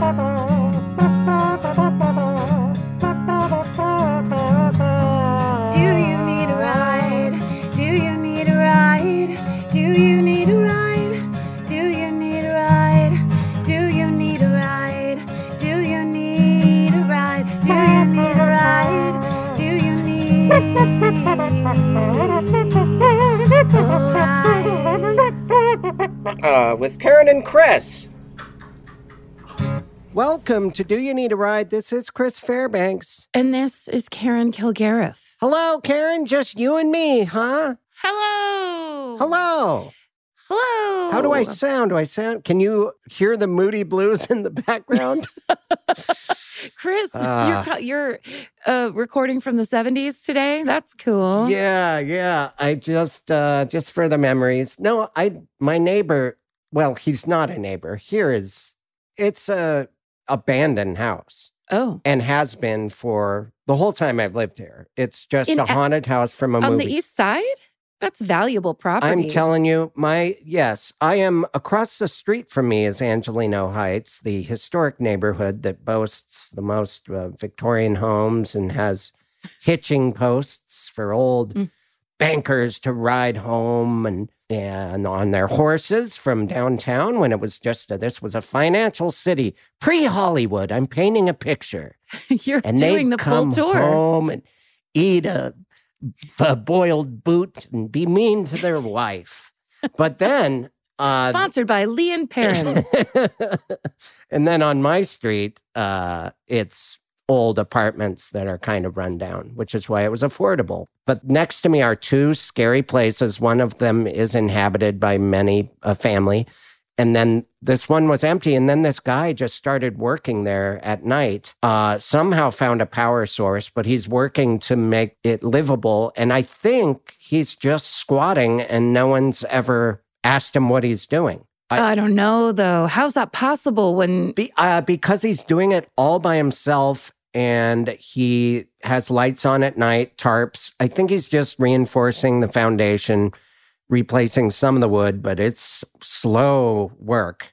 Bye-bye. Uh, with Karen and Chris. Welcome to Do You Need a Ride? This is Chris Fairbanks. And this is Karen Kilgariff. Hello, Karen. Just you and me, huh? Hello. Hello. Hello. How do I sound? Do I sound? Can you hear the Moody Blues in the background? Chris, Ah. you're you're uh, recording from the 70s today. That's cool. yeah, yeah. I just, uh, just for the memories. No, I, my neighbor. Well, he's not a neighbor. Here is, it's a abandoned house. Oh, and has been for the whole time I've lived here. It's just In a a- haunted house from a on movie. On the east side? That's valuable property. I'm telling you, my yes, I am across the street from me is Angelino Heights, the historic neighborhood that boasts the most uh, Victorian homes and has hitching posts for old Mm. bankers to ride home and and on their horses from downtown when it was just a, this was a financial city pre Hollywood. I'm painting a picture you're and doing the full come tour. home and eat a, a boiled boot and be mean to their wife. But then, uh, Sponsored by Lea and Perrin. and then on my street, uh, it's old apartments that are kind of run down, which is why it was affordable. But next to me are two scary places. One of them is inhabited by many a family. And then this one was empty. And then this guy just started working there at night. Uh, somehow found a power source, but he's working to make it livable. And I think he's just squatting and no one's ever asked him what he's doing. I- I don't know though. How's that possible when Be, uh, because he's doing it all by himself and he has lights on at night, tarps. I think he's just reinforcing the foundation, replacing some of the wood, but it's slow work.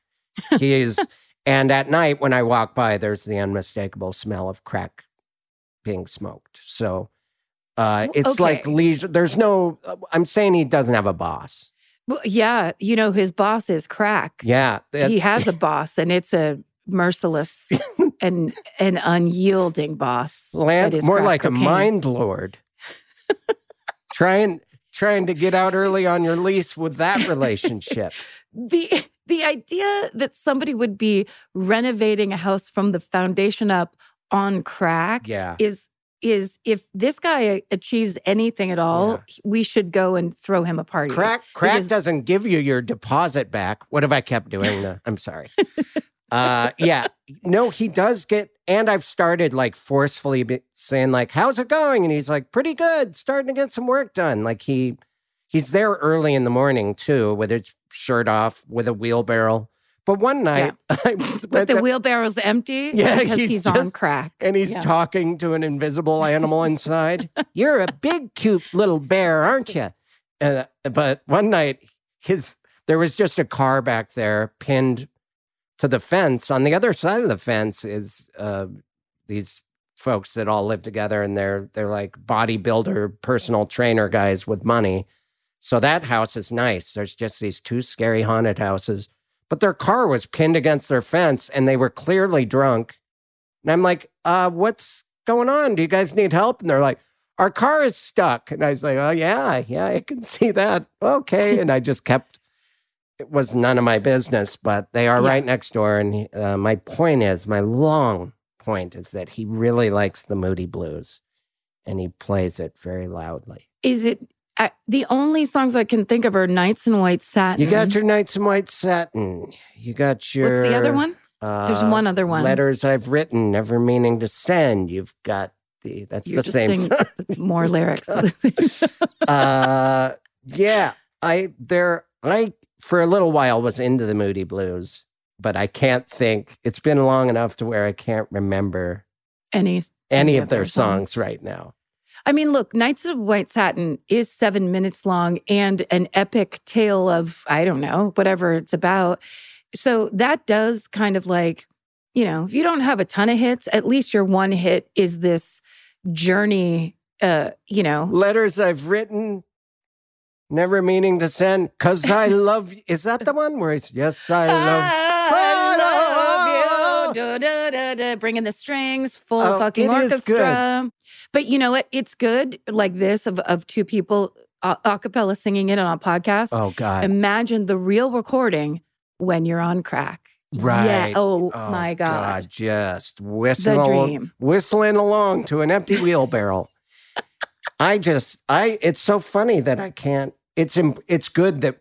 He is, and at night when I walk by, there's the unmistakable smell of crack being smoked. So uh, it's like leisure. There's no, I'm saying he doesn't have a boss. Well, yeah, you know his boss is crack. Yeah. he has a boss and it's a merciless and an unyielding boss. Land, more like a mind lord. trying trying to get out early on your lease with that relationship. the the idea that somebody would be renovating a house from the foundation up on crack Yeah. is is if this guy achieves anything at all, we should go and throw him a party. Crack crack Because- doesn't give you your deposit back. What have I kept doing? I'm sorry. uh yeah. No, he does get and I've started like forcefully saying like how's it going and he's like pretty good, starting to get some work done. Like he he's there early in the morning too with his shirt off with a wheelbarrow. But one night I was But the the- wheelbarrow's empty Yeah, because he's he's, on crack. and he's Yeah. talking to an invisible animal inside. You're a big, cute little bear, aren't you? uh, but one night, his there was just a car back there pinned to the fence. On the other side of the fence is uh, these folks that all live together, and they're they're like bodybuilder, personal trainer guys with money. So that house is nice. There's just these two scary haunted houses, but their car was pinned against their fence, and they were clearly drunk. And I'm like, uh, what's going on? Do you guys need help? And they're like, our car is stuck. And I was like, oh, yeah, yeah, I can see that. Okay. And I just kept, it was none of my business, but they are Yeah. right next door. And uh, my point is, my long point is that he really likes the Moody Blues and he plays it very loudly. Is it I, the only songs I can think of are Nights in White Satin. You got your Nights in White Satin. You got your. What's the other one? Uh, There's one other one. Letters I've written, never meaning to send. You've got the, that's You're the same song. it's more lyrics. uh yeah i there i for a little while was into the moody blues but i can't think it's been long enough to where i can't remember Any any of of their songs right now I mean, look, Nights of White Satin is seven minutes long and an epic tale of, I don't know, whatever it's about. So that does kind of like, you know, if you don't have a ton of hits, at least your one hit is this journey, uh, you know. letters i've written never meaning to send because i love you is that the one where it's yes i ah, love I love you. Da, da, da. Bringing the strings, full Oh, fucking orchestra. But you know what? It's good like this of, of two people a a cappella singing it on a podcast. oh god Imagine the real recording when you're on crack. Yeah. Right. Oh, Oh, my God. just whistling, dream. whistling along to an empty wheelbarrow. I just, I, it's so funny that I can't, it's, it's good that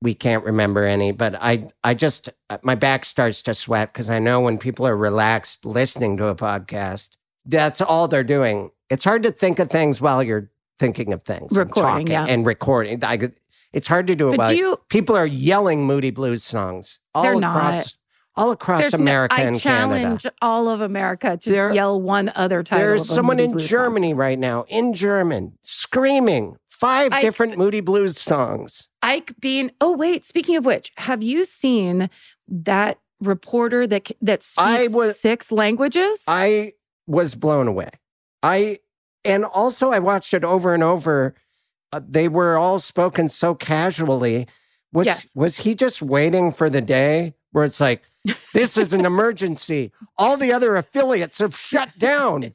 we can't remember any, but I, I just, my back starts to sweat because I know when people are relaxed listening to a podcast, that's all they're doing. It's hard to think of things while you're thinking of things, and Recording, talking yeah. and recording. I, it's hard to do it But you people are yelling Moody Blues songs all They're across not. all across There's no- America I and challenge Canada. all of America to There- yell one other title. There's someone in Blues song. Germany right now, in German, screaming five I- different Moody Blues songs. Ike Bean. Oh wait, speaking of which, have you seen that reporter that that speaks was- six languages? I was blown away. I and also I watched it over and over. Uh, they were all spoken so casually. Was Yes. was he just waiting for the day where it's like, this is an emergency. All the other affiliates have shut down.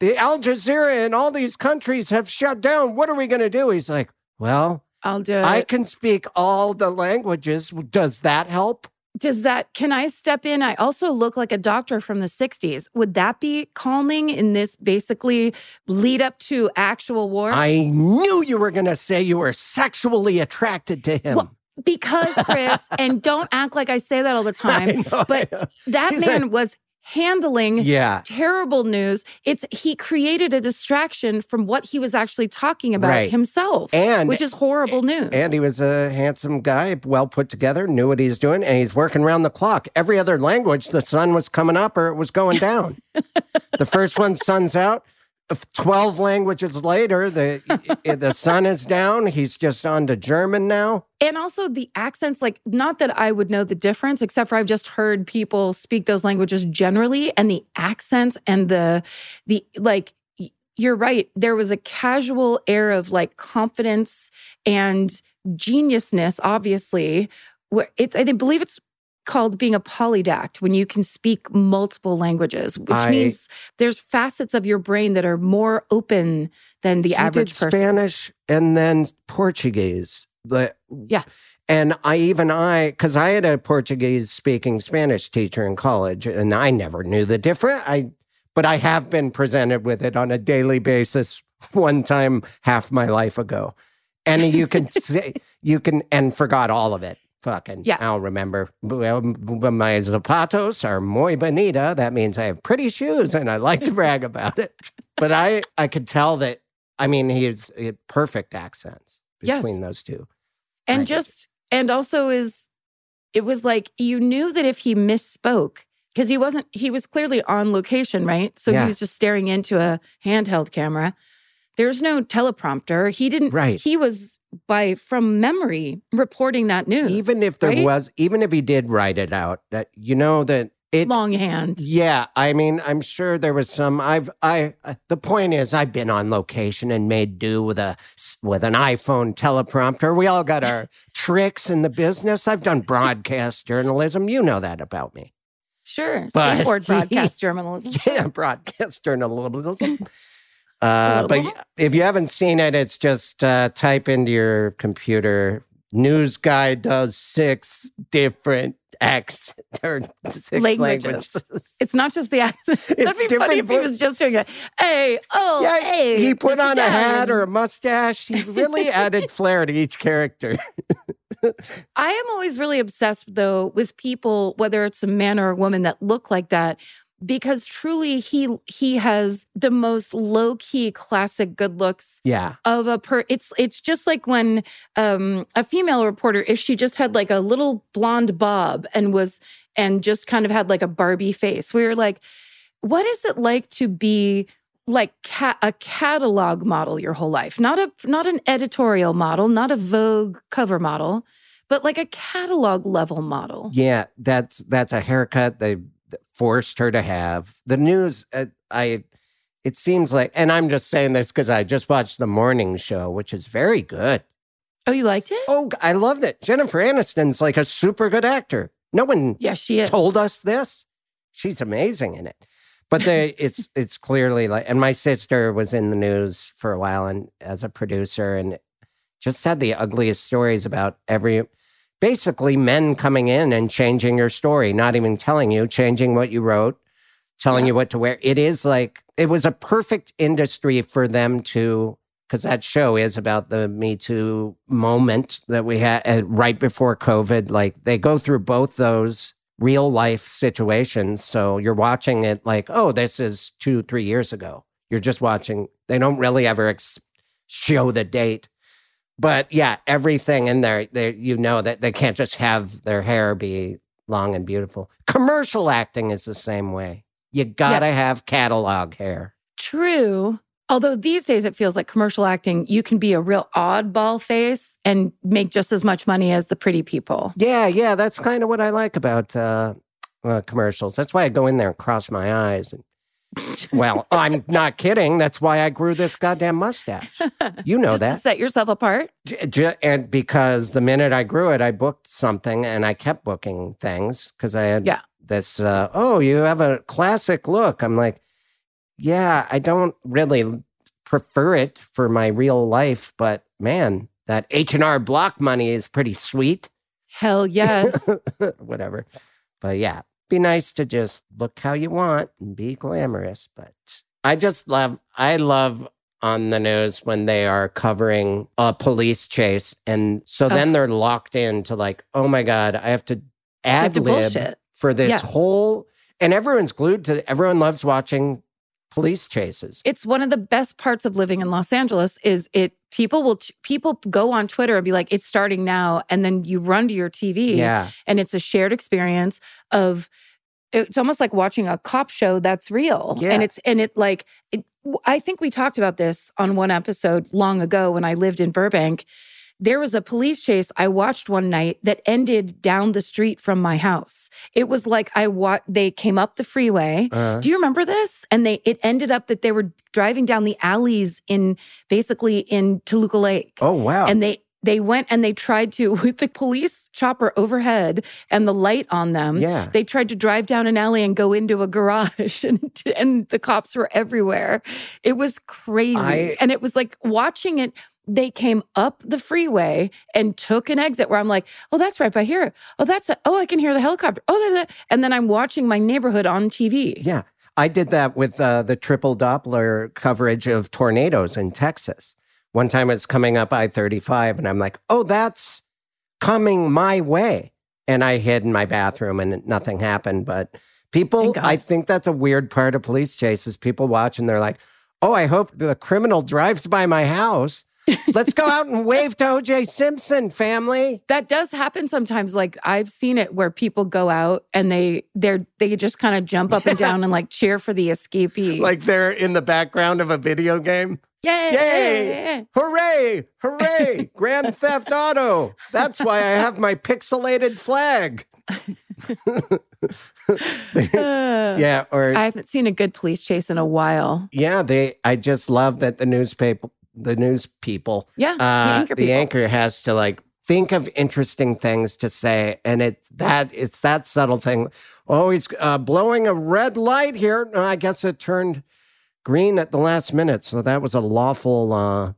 The Al Jazeera in all these countries have shut down. What are we going to do? He's like, well, I'll do it. I can speak all the languages. Does that help? Does that? Can I step in? I also look like a doctor from the '60s. Would that be calming in this basically lead up to actual war? I knew you were going to say you were sexually attracted to him. Well, because Chris, and don't act like I say that all the time. know, but That He's man like- was handling yeah, terrible news. It's he created a distraction from what he was actually talking about Right. himself, and which is horrible news. and he was a handsome guy, well put together, knew what he was doing, and he's working around the clock. Every other language, the sun was coming up or it was going down. the first one, sun's out. Twelve languages later, the the sun is down. He's just on to German now. And also the accents, like not that I would know the difference, except for I've just heard people speak those languages generally, and the accents and the the like. You're right. There was a casual air of like confidence and geniusness. Obviously, where it's I believe it's called being a polydact when you can speak multiple languages, which I- means there's facets of your brain that are more open than the he average did person. Spanish and then Portuguese. The, Yeah. And I even I because I had a Portuguese speaking Spanish teacher in college, and I never knew the difference. I but I have been presented with it on a daily basis one time half my life ago, and you can say you can and forgot all of it. Fucking, Yes. I'll remember. My zapatos are muy bonita. That means I have pretty shoes, and I like to brag about it. But I, I could tell that. I mean, he has he had perfect accents Yes. between those two. and languages. just and also is it was like you knew that if he misspoke because he wasn't he was clearly on location right so Yeah. he was just staring into a handheld camera there's no teleprompter. He didn't. Right. He was by from memory reporting that news. even if there right? was, even if he did write it out, that you know that it. longhand. Yeah, I mean, I'm sure there was some. I've, I. uh, The point is, I've been on location and made do with a with an iPhone teleprompter. We all got our tricks in the business. I've done broadcast journalism. You know that about me. Sure. But- Skateboard broadcast journalism. Yeah, broadcast journalism. Uh, but if you haven't seen it, it's just uh, type into your computer. News guy does six different accents or six Languages. languages. It's not just the accent. That'd be funny different if he was just doing it. Hey, oh, yeah, hey. he put on a hat or a mustache. He really added flair to each character. I am always really obsessed, though, with people, whether it's a man or a woman, that look like that, because truly, he he has the most low key, classic good looks Yeah, of a per. It's it's just like when um, a female reporter, if she just had like a little blonde bob and was and just kind of had like a Barbie face, we were like, what is it like to be like ca- a catalog model your whole life not a not an editorial model not a vogue cover model but like a catalog level model yeah. That's that's a haircut they forced her to have. The news, uh, I. It seems like, and I'm just saying this because I just watched the morning show, which is very good. oh you liked it Oh, I loved it. Jennifer Aniston's like a super good actor. No one yeah she is told us this. She's amazing in it. But they, it's it's clearly like, and my sister was in the news for a while and as a producer, and just had the ugliest stories about every, basically men coming in and changing your story, not even telling you, changing what you wrote, telling Yeah. you what to wear. It is like it was a perfect industry for them to. Because that show is about the Me Too moment that we had uh, right before COVID. Like they go through both those real life situations. So you're watching it like, oh, this is two, three years ago. You're just watching. They don't really ever ex- show the date. But yeah, everything in there, they, you know that they can't just have their hair be long and beautiful. Commercial acting is the same way. You gotta have catalog hair. true although these days it feels like commercial acting you can be a real oddball face and make just as much money as the pretty people Yeah, yeah, that's kind of what I like about uh, uh, commercials. That's why I go in there and cross my eyes. And, well, I'm not kidding. That's why I grew this goddamn mustache. You know just that. to set yourself apart and because the minute I grew it, I booked something and I kept booking things because I had Yeah. this, uh, oh, you have a classic look. I'm like, yeah, I don't really prefer it for my real life, but man, that H&R Block money is pretty sweet. hell yes Whatever. But yeah, be nice to just look how you want and be glamorous. But I just love, I love on the news when they are covering a police chase. And so oh. then they're locked into like, oh my God, I have to ad lib for this Yes. whole, and everyone's glued to, everyone loves watching police chases. it's one of the best parts of living in Los Angeles is it people will people go on Twitter and be like it's starting now and then you run to your TV Yeah. and it's a shared experience of it's almost like watching a cop show that's real Yeah. and it's and it like it, I think we talked about this on one episode long ago when I lived in Burbank there was a police chase I watched one night that ended down the street from my house. It was like I wa- they came up the freeway. Uh, Do you remember this? And they it ended up that they were driving down the alleys in basically in Toluca Lake. oh, wow. And they they went and they tried to with the police chopper overhead and the light on them. yeah. They tried to drive down an alley and go into a garage, and, and the cops were everywhere. It was crazy. I- and it was like watching it. They came up the freeway and took an exit where I'm like, oh, that's right by here. Oh, that's, a, oh, I can hear the helicopter. Oh, da, da, da. and then I'm watching my neighborhood on TV. Yeah. I did that with uh, the triple Doppler coverage of tornadoes in Texas. One time it's coming up I 35, and I'm like, oh, that's coming my way. And I hid in my bathroom and nothing happened. But people, I think that's a weird part of police chases. People watch and they're like, oh, I hope the criminal drives by my house. Let's go out and wave to OJ Simpson, family. That does happen sometimes. Like I've seen it where people go out and they they're they just kind of jump up and down and like cheer for the escapee. Like they're in the background of a video game. Yay! Yay! Hooray! Hooray! Grand Theft Auto. That's why I have my pixelated flag. Yeah, or I haven't seen a good police chase in a while. yeah, they I just love that the newspaper the news people Yeah, the uh, anchor the people. anchor has to like think of interesting things to say and it's that it's that subtle thing. Oh he's uh, blowing a red light here. No, i guess it turned green at the last minute so that was a lawful uh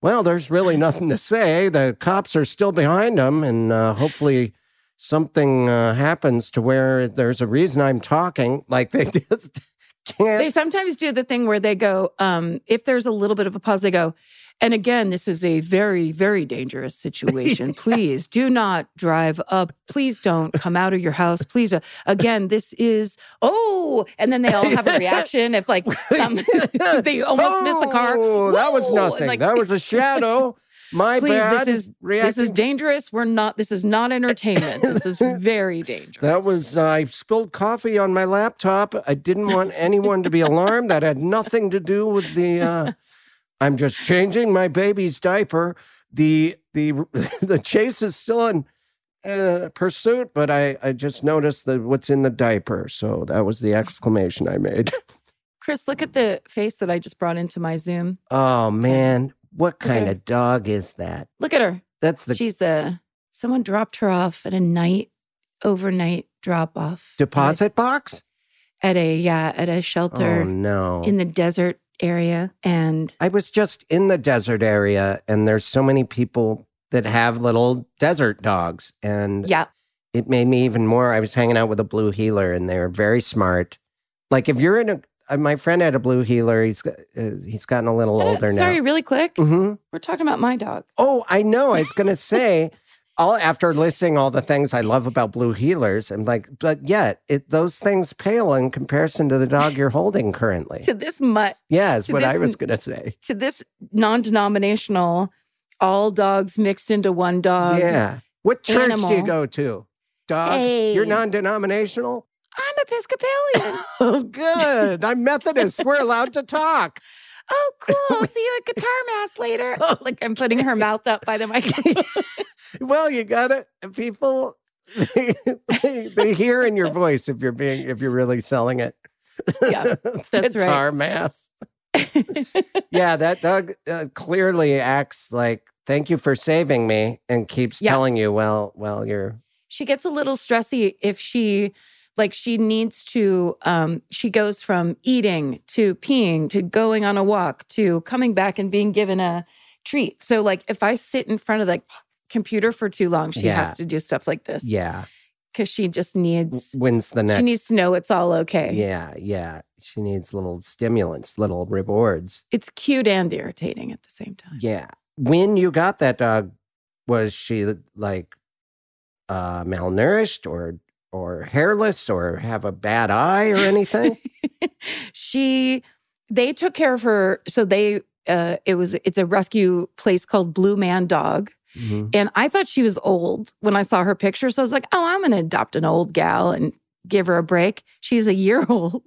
well there's really nothing to say. The cops are still behind him and uh, hopefully something uh, happens to where there's a reason i'm talking like they just can't They sometimes do the thing where they go, um, if there's a little bit of a pause, they go, and again, this is a very, very dangerous situation. Please do not drive up. Please don't come out of your house. Please. don't. Again, this is, oh, and then they all have a reaction if like some, they almost miss a car. Oh, that was Whoa! Nothing. like, that was a shadow. My Please, bad. this is this is dangerous. We're not. This is not entertainment. This is very dangerous. That was uh, I spilled coffee on my laptop. I didn't want anyone to be alarmed. That had nothing to do with the. Uh, I'm just changing my baby's diaper. The the the chase is still in uh, pursuit, but I I just noticed that what's in the diaper. So that was the exclamation I made. Chris. Look at the face that I just brought into my Zoom. Oh man, what kind of dog is that? Look at her. That's the She's a someone dropped her off at a night overnight drop off deposit box. at a yeah at a shelter Oh no. in the desert area and I was just in the desert area, and there's so many people that have little desert dogs, and yeah it made me even more. I was hanging out with a blue heeler, and they're very smart. Like if you're in a, uh, my friend had a blue heeler. He's got- uh, he's gotten a little older sorry now. Sorry, really quick hmm we're talking about my dog Oh, I know. I was gonna say. All after listing all the things I love about blue heelers, I'm like, but yet it, those things pale in comparison to the dog you're holding currently. to this mutt Yeah, is to what I was gonna say. to this non-denominational all dogs mixed into one dog Yeah. What church do you go to? Dog? Hey. You're non denominational? I'm episcopalian Oh, good. I'm Methodist. We're allowed to talk. oh cool see you at guitar mass later like i'm putting her mouth up by the microphone Well, you got it. People, they, they hear in your voice if you're being, if you're really selling it. Yeah, that's right. Guitar mass. Yeah, that dog uh, clearly acts like, thank you for saving me and keeps Yeah. telling you, well, well, you're, she gets a little stressy if she like she needs to um she goes from eating to peeing to going on a walk to coming back and being given a treat so like if i sit in front of the computer for too long she Yeah. has to do stuff like this yeah. because she just needs When's the next? she needs to know it's all okay Yeah, yeah. She needs little stimulants, little rewards. it's cute and irritating at the same time Yeah. When you got that dog, was she like uh malnourished or or hairless or have a bad eye or anything? she they took care of her so they uh it was it's a rescue place called blue man dog Mhm. And I thought she was old when I saw her picture. So I was like, oh, I'm going to adopt an old gal and give her a break. She's a year old.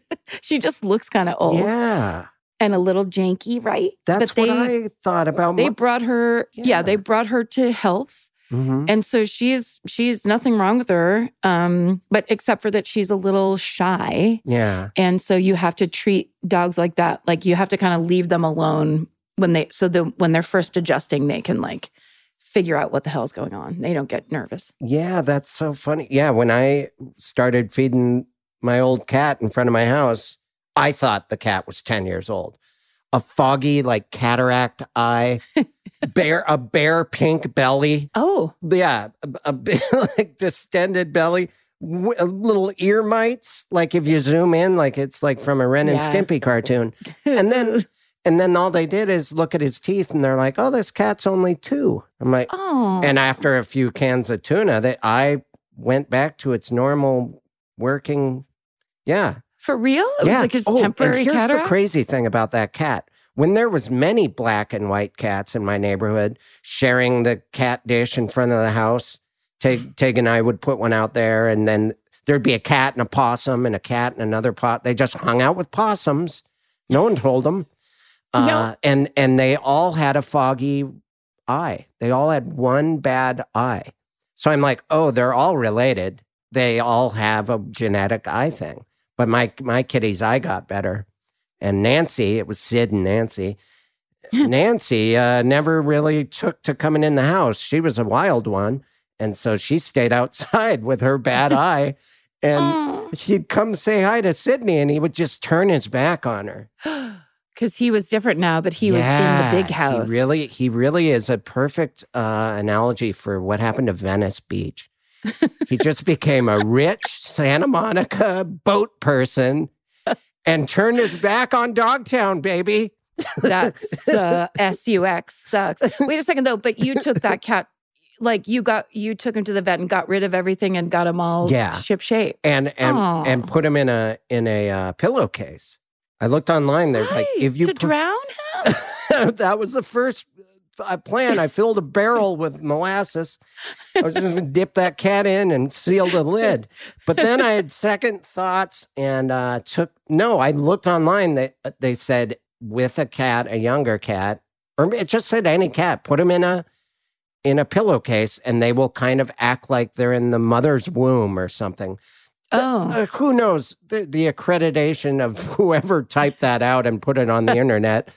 she just looks kind of old Yeah. and a little janky, right? That's But what they, I thought about. They brought her, yeah. Yeah. they brought her to health. Mhm. And so she's she's nothing wrong with her. Um, but except for that she's a little shy. Yeah. And so you have to treat dogs like that. Like you have to kind of leave them alone when they so the when they're first adjusting, they can like figure out what the hell's going on. They don't get nervous. Yeah, that's so funny. Yeah, when I started feeding my old cat in front of my house, I thought the cat was 10 years old. A foggy, like cataract eye, bare, a bare pink belly. Oh, Yeah, a, a bit like distended belly, w- little ear mites. Like if you zoom in, like it's like from a Ren and Yeah. Stimpy cartoon. And then, and then all they did is look at his teeth, and they're like, "Oh, this cat's only two. I'm like, oh, and after a few cans of tuna, that I went back to its normal working. Yeah, for real? It yeah. was like a Oh, temporary and here's cataract. the crazy thing about that cat. When there was many black and white cats in my neighborhood sharing the cat dish in front of the house, Tig, Tig and I would put one out there, and then there'd be a cat and a possum and a cat and another pot. They just hung out with possums. No one told them. Uh, No. and and they all had a foggy eye. They all had one bad eye. So I'm like, oh, they're all related. They all have a genetic eye thing. But my my kitty's eye got better. And Nancy, it was Sid and Nancy. Nancy uh, never really took to coming in the house. She was a wild one. And so she stayed outside with her bad eye. And Oh. she'd come say hi to Sydney and he would just turn his back on her. Because he was different now that he was in the big house. He really, he really is a perfect uh, analogy for what happened to Venice Beach. he just became a rich Santa Monica boat person and turned his back on Dogtown, baby. That's uh, SUX sucks. Wait a second though, but you took that cat, like you got you took him to the vet and got rid of everything and got him all Yeah. ship shape. And and Aw. and put him in a in a uh, pillowcase. I looked online. They're like, if you to put- drown him, that was the first uh, plan. I filled a barrel with molasses. I was just to dip that cat in and seal the lid. But then I had second thoughts and uh, took no. I looked online. They they said with a cat, a younger cat, or it just said any cat. Put them in a in a pillowcase, and they will kind of act like they're in the mother's womb or something. oh, Uh, who knows the, the accreditation of whoever typed that out and put it on the internet?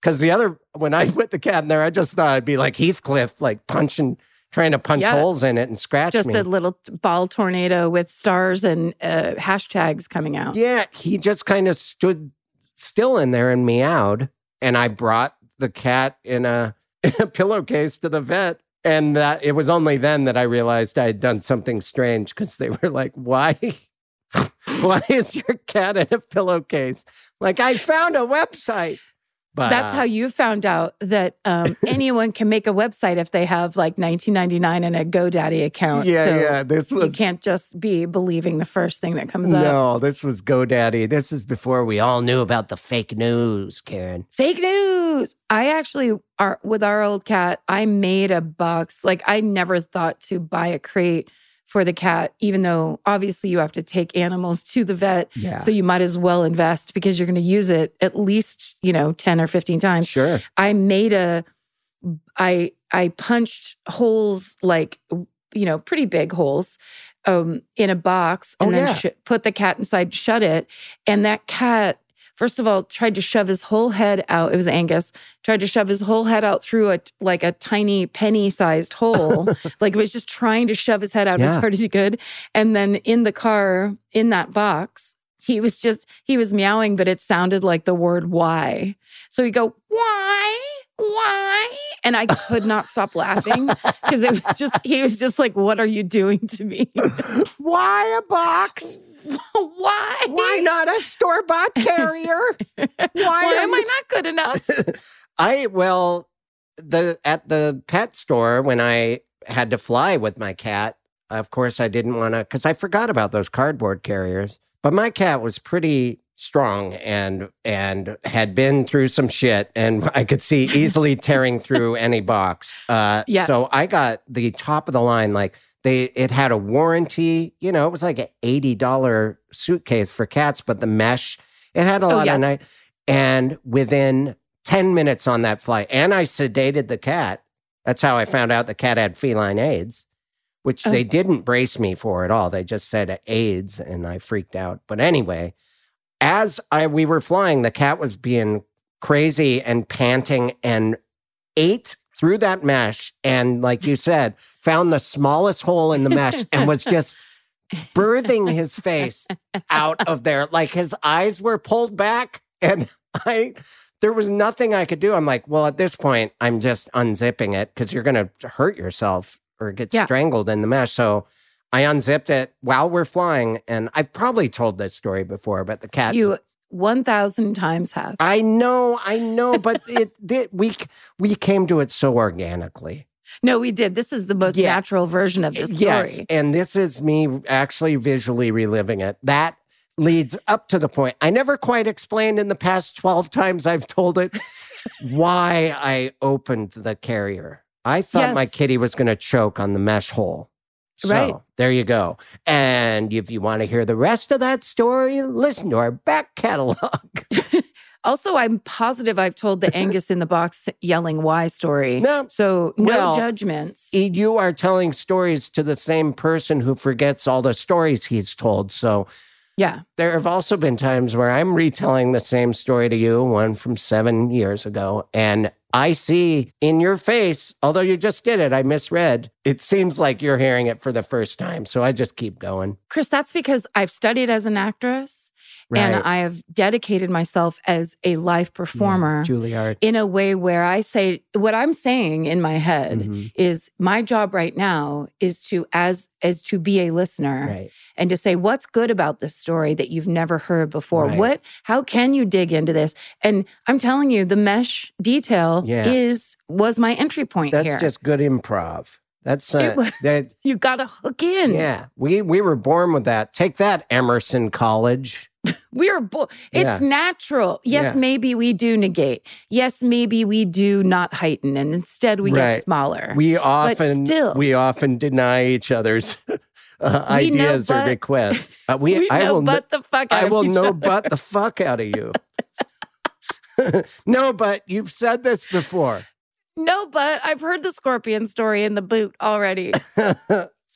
Because the other, when I put the cat in there, I just thought I'd be like Heathcliff, like punching, trying to punch Yes. holes in it and scratch it. just me. a little ball tornado with stars and uh, hashtags coming out. yeah, he just kind of stood still in there and meowed. And I brought the cat in a, in a pillowcase to the vet. And that it was only then that I realized I had done something strange because they were like, why? Why is your cat in a pillowcase? Like I found a website. But That's how you found out that um, anyone can make a website if they have like 1999 and a GoDaddy account. Yeah, so yeah. This was You can't just be believing the first thing that comes up. no, this was GoDaddy. This is before we all knew about the fake news, Karen. Fake news. I actually are with our old cat. I made a box. Like I never thought to buy a crate for the cat, even though obviously you have to take animals to the vet. Yeah. So you might as well invest because you're going to use it at least, you know, 10 or 15 times. sure. I made a I I punched holes like you know, pretty big holes um in a box and Oh, then yeah. sh- put the cat inside, shut it, and that cat First of all, tried to shove his whole head out. It was Angus. Tried to shove his whole head out through a like a tiny penny-sized hole. like it was just trying to shove his head out as hard as he could. And then in the car, in that box, he was just he was meowing, but it sounded like the word why. So he'd go, why? Why? And I could not stop laughing because it was just, he was just like, what are you doing to me? Why a box? why? Why not a store bought carrier? Why, Why am I not good enough? I well, the at the pet store when I had to fly with my cat, of course I didn't want to because I forgot about those cardboard carriers. But my cat was pretty strong and and had been through some shit, and I could see easily tearing through any box. Uh, Yes. So I got the top of the line, like. They, it had a warranty, you know, it was like an $80 suitcase for cats, but the mesh, it had a Oh, lot yeah. of night. And within 10 minutes on that flight. And I sedated the cat. That's how I oh. found out the cat had feline AIDS, which Oh. they didn't brace me for at all. They just said AIDS and I freaked out. But anyway, as I we were flying, the cat was being crazy and panting and ate through that mesh and like you said, found the smallest hole in the mesh and was just birthing his face out of there. Like his eyes were pulled back and I there was nothing I could do. I'm like, well, at this point, I'm just unzipping it because you're gonna hurt yourself or get Yeah. strangled in the mesh. So I unzipped it while we're flying, and I've probably told this story before, but the cat You 1,000 times have. I know, I know, but it did we we came to it so organically. No, we did. This is the most Yeah. natural version of this story. Yes, and this is me actually visually reliving it. That leads up to the point. I never quite explained in the past 12 times I've told it why I opened the carrier. I thought my kitty was going to choke on the mesh hole. So Right. there you go. And if you want to hear the rest of that story, listen to our back catalog. Also, I'm positive I've told the Angus in the box yelling why story. No. So no Well, judgments. You are telling stories to the same person who forgets all the stories he's told. So yeah. there have also been times where I'm retelling the same story to you, one from seven years ago, and I see in your face, although you just did it, I misread. It seems like you're hearing it for the first time. So I just keep going. Chris, that's because I've studied as an actress and I have dedicated myself as a live performer Juilliard. in a way where I say what I'm saying in my head Mhm. is my job right now is to as as to be a listener Right. and to say what's good about this story that you've never heard before Right. what how can you dig into this and i'm telling you the mesh detail Yeah. is was my entry point That's here just good improv. That's uh, was- that. you gotta hook in Yeah, we we were born with that. Take that, Emerson College. we are bo- it's Yeah. natural yes Yeah. maybe we do negate yes maybe we do not heighten and instead we Right. get smaller We often still- we often deny each other's uh, ideas or requests. Uh, we, we I know will no- but the fuck I will know other. but the fuck out of you. no, but you've said this before. no but i've heard the scorpion story in the boot already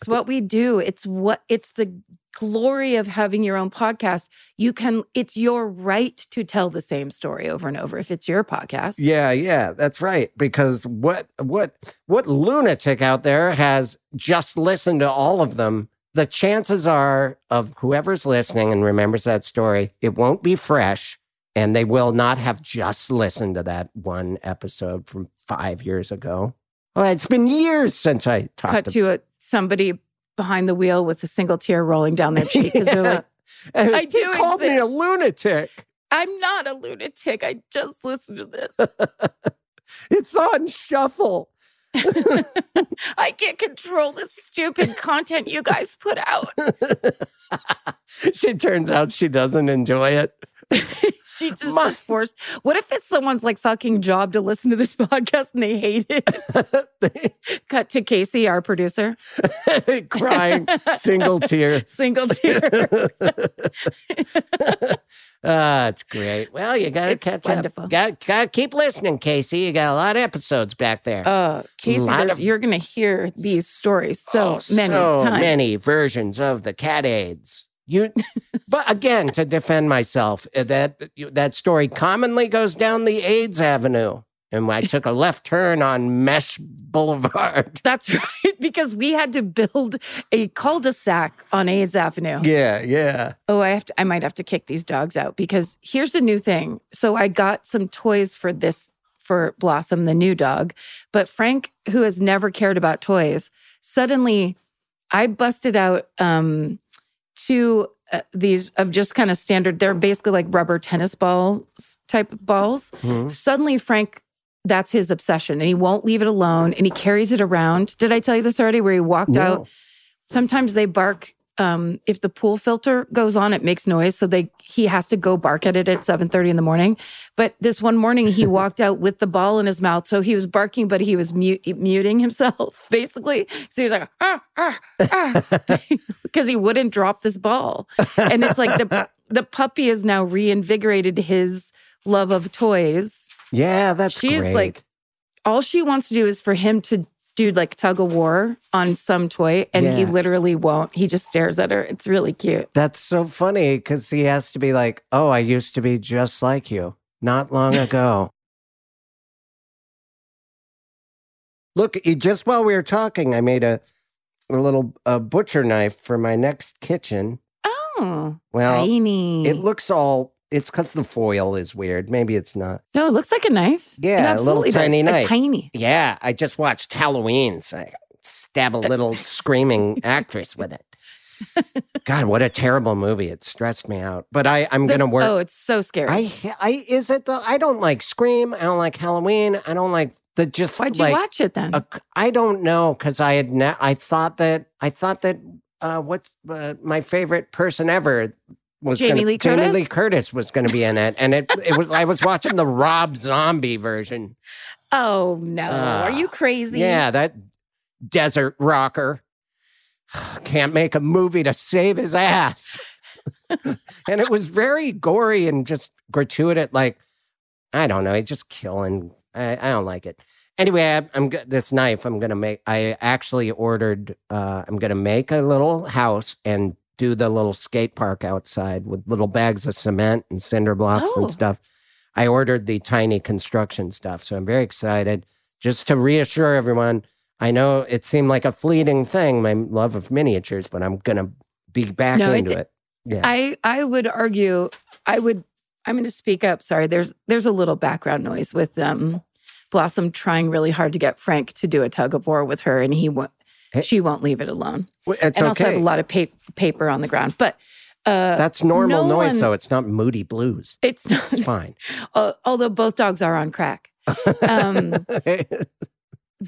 It's what we do. It's what it's the glory of having your own podcast. You can it's your right to tell the same story over and over if it's your podcast. yeah, yeah, that's right. Because what what what lunatic out there has just listened to all of them? The chances are of whoever's listening and remembers that story, it won't be fresh. And they will not have just listened to that one episode from five years ago. Well, it's been years since I talked Cut to a, somebody behind the wheel with a single tear rolling down their cheek because they're like, I he do called me a lunatic. I'm not a lunatic. I just listened to this. It's on shuffle. I can't control the stupid content you guys put out. she turns out she doesn't enjoy it. She just My- forced. What if it's someone's like fucking job to listen to this podcast and they hate it? Cut to Casey, our producer. Crying, single tear. Single tear. Ah, it's great. Well, you got to catch wonderful. up. Got got to keep listening, Casey. You got a lot of episodes back there. Uh, Casey, of- you're going to hear these stories so Oh, many so times. many versions of the cat aids. You, but again, to defend myself, uh, that that story commonly goes down the AIDS Avenue, and I took a left turn on Mesh Boulevard. That's right, because we had to build a cul-de-sac on AIDS Avenue. Yeah, yeah. Oh, I have to, I might have to kick these dogs out because here's the new thing. So I got some toys for this for Blossom, the new dog, but Frank, who has never cared about toys, suddenly I busted out um two uh, these of just kind of standard. They're basically like rubber tennis balls type of balls. Mhm. Suddenly, Frank. That's his obsession, and he won't leave it alone. And he carries it around. Did I tell you this already? Where he walked out sometimes they bark um, if the pool filter goes on it makes noise. So they he has to go bark at it at 7.30 in the morning. But this one morning he walked out with the ball in his mouth. So he was barking but he was mute, muting himself basically. So he was like ah, ah, ah, because he wouldn't drop this ball. And it's like the the puppy has now reinvigorated his love of toys. Yeah, that's she's great. like all she wants to do is for him to do like tug of war on some toy and he literally won't. He just stares at her. It's really cute. That's so funny because he has to be like, oh, I used to be just like you. Not long ago. Look, just while we were talking, I made a, a little a butcher knife for my next kitchen. oh Well, tiny. it looks all, it's because the foil is weird. Maybe it's not. no it looks like a knife Yeah, a little absolutely does. tiny A knife. tiny Yeah, I just watched Halloween. So I stab a little screaming actress with it. God, what a terrible movie! It stressed me out. But I, I'm The- gonna work. oh it's so scary I, I is it though? I don't like Scream. I don't like Halloween. I don't like the just why'd you watch it then I don't know because I had ne- I thought that I thought that uh, what's uh, my favorite person ever was Jamie gonna, Lee Jamie Curtis? Lee Curtis was going to be in it, and it it was I was watching the Rob Zombie version. oh no Ah, are you crazy Yeah, that desert rocker can't make a movie to save his ass. and it was very gory and just gratuitous. Like I don't know. He's just killing. I, I don't like it. Anyway, I, I'm this knife. I'm gonna make. I actually ordered. Uh, I'm gonna make a little house and do the little skate park outside with little bags of cement and cinder blocks Oh. and stuff. I ordered the tiny construction stuff, so I'm very excited. Just to reassure everyone, I know it seemed like a fleeting thing, my love of miniatures, but I'm gonna be back No, into di- it. Yeah. I I would argue I would I'm going to speak up. Sorry, there's there's a little background noise with um Blossom trying really hard to get Frank to do a tug of war with her, and he won't. She won't leave it alone, it's and also have a lot of pa- paper on the ground. But uh, That's normal no noise, one- though. It's not moody blues. it's not. It's fine. uh, although both dogs are on crack. Um,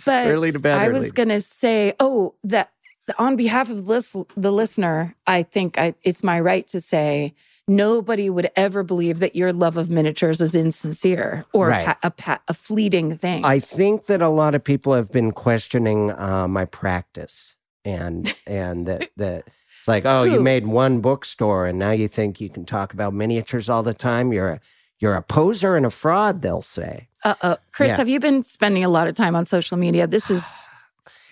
But Early to bed I was going to say, oh, that on behalf of lis- the listener, I think I, it's my right to say nobody would ever believe that your love of miniatures is insincere or Right. a, pa- a, pa- a fleeting thing. I think that a lot of people have been questioning uh, my practice, and and that that it's like, oh, you made one bookstore, and now you think you can talk about miniatures all the time. You're a you're a poser and a fraud. They'll say. uh, uh, Chris, Yeah. have you been spending a lot of time on social media? This is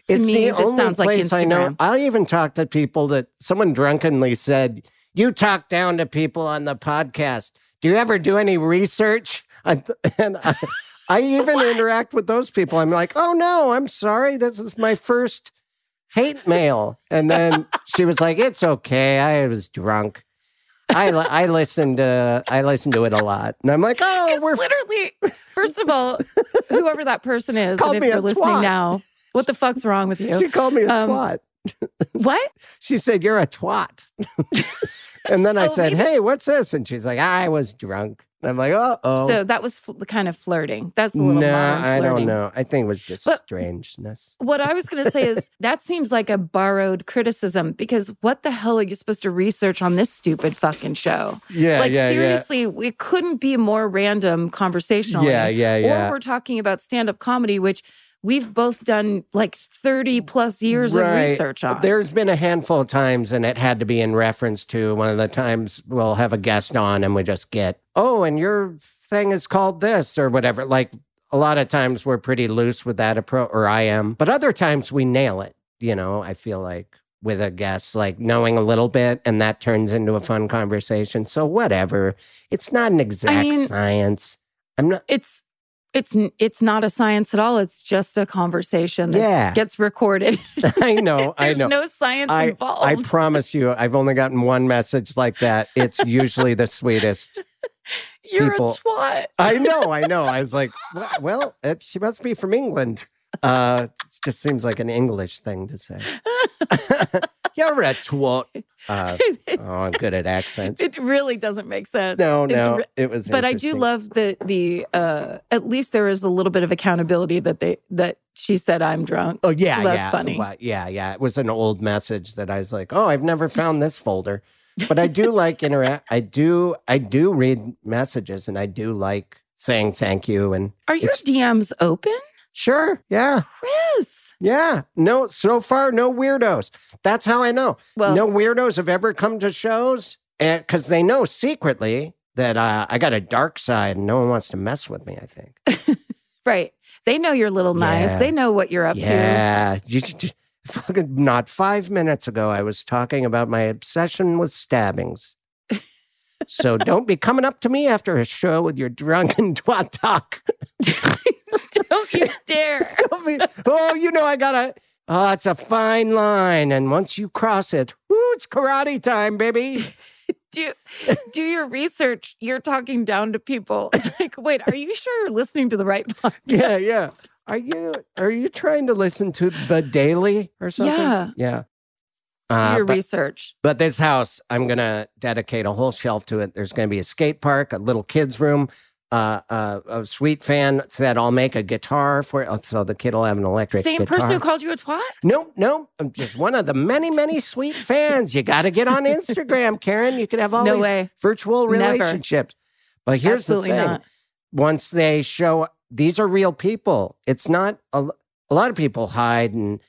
To it's me, the this only sounds like place I know. I'll even talk to people that someone drunkenly said, "You talk down to people on the podcast. Do you ever do any research?" I- And I, I even interact with those people. I'm like, "Oh no, I'm sorry. This is my first hate mail." And then she was like, "It's okay. I was drunk." I I listened to I listened to it a lot, and I'm like, "Oh, we're literally, first of all, whoever that person is, and if you're listening twat. now, what the fuck's wrong with you? she called me a Um, twat." what? She said, You're a twat. And then I Oh, said, maybe- Hey, what's this? And she's like, I was drunk. And I'm like, Oh, oh. So that was fl- kind of flirting. That's a no, little modern I don't know. I think it was just But- strangeness. What I was going to say is that seems like a borrowed criticism because what the hell are you supposed to research on this stupid fucking show? Yeah, like seriously, it couldn't be more random conversational. Yeah, yeah, yeah. Or we're talking about stand-up comedy, which we've both done like 30 plus years Right. of research on. There's been a handful of times, and it had to be in reference to one of the times we'll have a guest on and we just get, oh, and your thing is called this or whatever. Like a lot of times we're pretty loose with that approach, or I am. But other times we nail it, you know, I feel like with a guest, like knowing a little bit, and that turns into a fun conversation. So whatever. It's not an exact mean- science. I'm not, it's it's it's not a science at all. It's just a conversation that Yeah. gets recorded. I know, I know. no science I, involved. I promise you, I've only gotten one message like that. It's usually the sweetest. You're people- a twat. I know, I know. I was like, well, well it, she must be from England. Uh, it just seems like an English thing to say. You're a twat. Uh, oh, I'm good at accents. It really doesn't make sense. No, no, re- it was. but I do love the the uh at least there is a little bit of accountability that they that she said I'm drunk. Oh yeah, So that's yeah, funny. Well, yeah, yeah. It was an old message that I was like, oh, I've never found this folder. But I do like interact. I do. I do read messages, and I do like saying thank you. And Are your DMs open? sure, yeah, Chris. Yeah. No, so far, no weirdos. That's how I know. Well, no weirdos have ever come to shows, because they know secretly that uh, I got a dark side, and no one wants to mess with me. I think. right. They know your little knives. Yeah. They know what you're up to. Yeah. You- you- fucking not five minutes ago, I was talking about my obsession with stabbings. So don't be coming up to me after a show with your drunken twat talk. Don't you dare. Don't be, oh, you know, I gotta. Oh, it's a fine line. And once you cross it, whoo, it's karate time, baby. do do your research. You're talking down to people. It's like, wait, are you sure you're listening to the right podcast? Yeah, yeah. Are you are you trying to listen to the daily or something? Yeah. Yeah. Do Uh, your but- research. But this house, I'm gonna dedicate a whole shelf to it. There's gonna be a skate park, a little kids room. Uh, uh, a sweet fan said I'll make a guitar for it, so the kid will have an electric Same guitar. person who called you a twat? no, no, I'm just one of the many, many sweet fans. You got to get on Instagram, Karen. You could have all No these way. virtual Never. relationships. But here's Absolutely the thing: not. once they show these are real people, it's not a, a lot of people hide and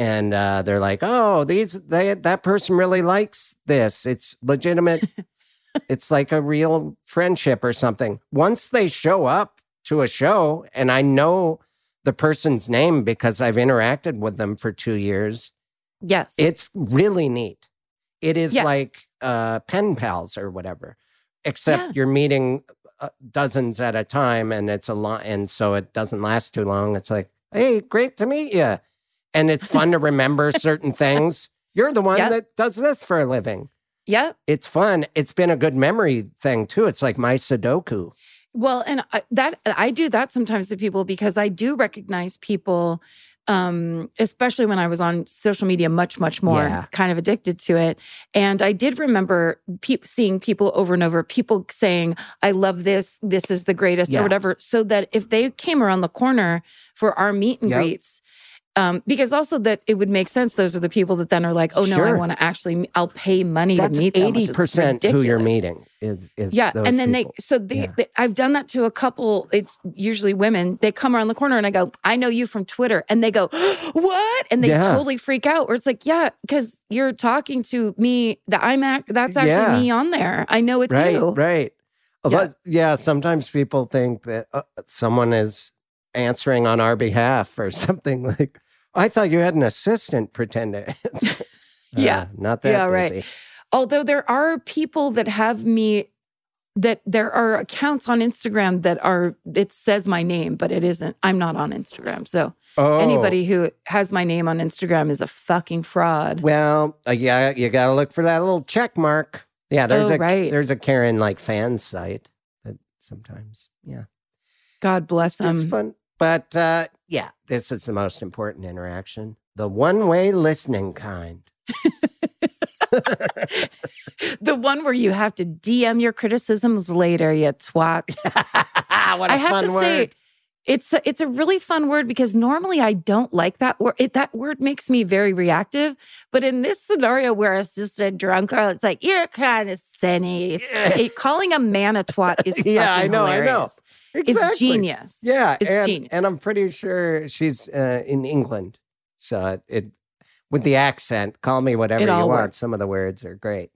and uh, they're like, oh, these they that person really likes this. It's legitimate. it's like a real friendship or something. Once they show up to a show and I know the person's name because I've interacted with them for two years, Yes. it's really neat. It is Yes. like uh, pen pals or whatever, except Yeah. you're meeting uh, dozens at a time, and it's a lot, and so it doesn't last too long. It's like, hey, great to meet you, and it's fun to remember certain things. You're the one Yep. that does this for a living. yep. It's fun. It's been a good memory thing too. It's like my Sudoku. Well, and I, that I do that sometimes to people because I do recognize people, um, especially when I was on social media much, much more, Yeah. kind of addicted to it. And I did remember pe- seeing people over and over, people saying, "I love this. This is the greatest," Yeah. or whatever. So that if they came around the corner for our meet and Yep. greets. Um, because also that it would make sense. Those are the people that then are like, oh no, I want to actually, I'll pay money That's to meet them. eighty percent who you're meeting is is yeah and then people. they so they, Yeah. they i've done that to a couple it's usually women they come around the corner and i go i know you from twitter and they go what and they Yeah. totally freak out where it's like yeah because you're talking to me that i'm that's actually Yeah. me on there i know it's right, you Right. Yeah. Yeah. yeah. Sometimes people think that uh, someone is answering on our behalf or something like, I thought you had an assistant pretend to answer. Yeah. Uh, not that Yeah, right. busy. although there are people that have me that there are accounts on instagram that are it says my name but it isn't i'm not on instagram so Oh, anybody who has my name on instagram is a fucking fraud Well, uh, yeah, you got to look for that little check mark. Yeah, there's Oh, a right. there's a Karen like fan site that sometimes, yeah, god bless them it's fun. But uh, yeah, this is the most important interaction, the one way listening kind. the one where you have to DM your criticisms later, you twats. what a I have fun to word. say, it's a, it's a really fun word because normally I don't like that word. It, that word makes me very reactive. But in this scenario where it's just a drunk girl, it's like you're kind of silly. Yeah. It- calling a man a twat is Yeah, I know, I know. hilarious. It's Exactly. genius. Yeah, It's and, genius. and I'm pretty sure she's uh, in England, so it, it with the accent. Call me whatever you want. works. Some of the words are great.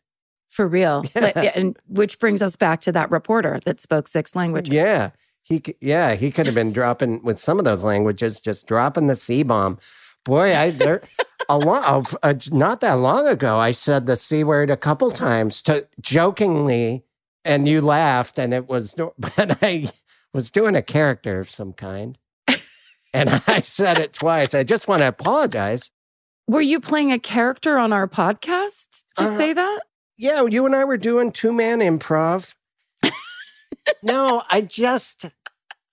For real. But- Yeah. and which brings us back to that reporter that spoke six languages. Yeah, he yeah he could have been dropping with some of those languages, just dropping the c bomb. Boy, I there a lot of uh, not that long ago, I said the c word a couple times to jokingly, and you laughed, and it was but I was doing a character of some kind. And I said it twice. I just want to apologize. Were you playing a character on our podcast to Uh, say that? Yeah, you and I were doing two man improv. No, I just,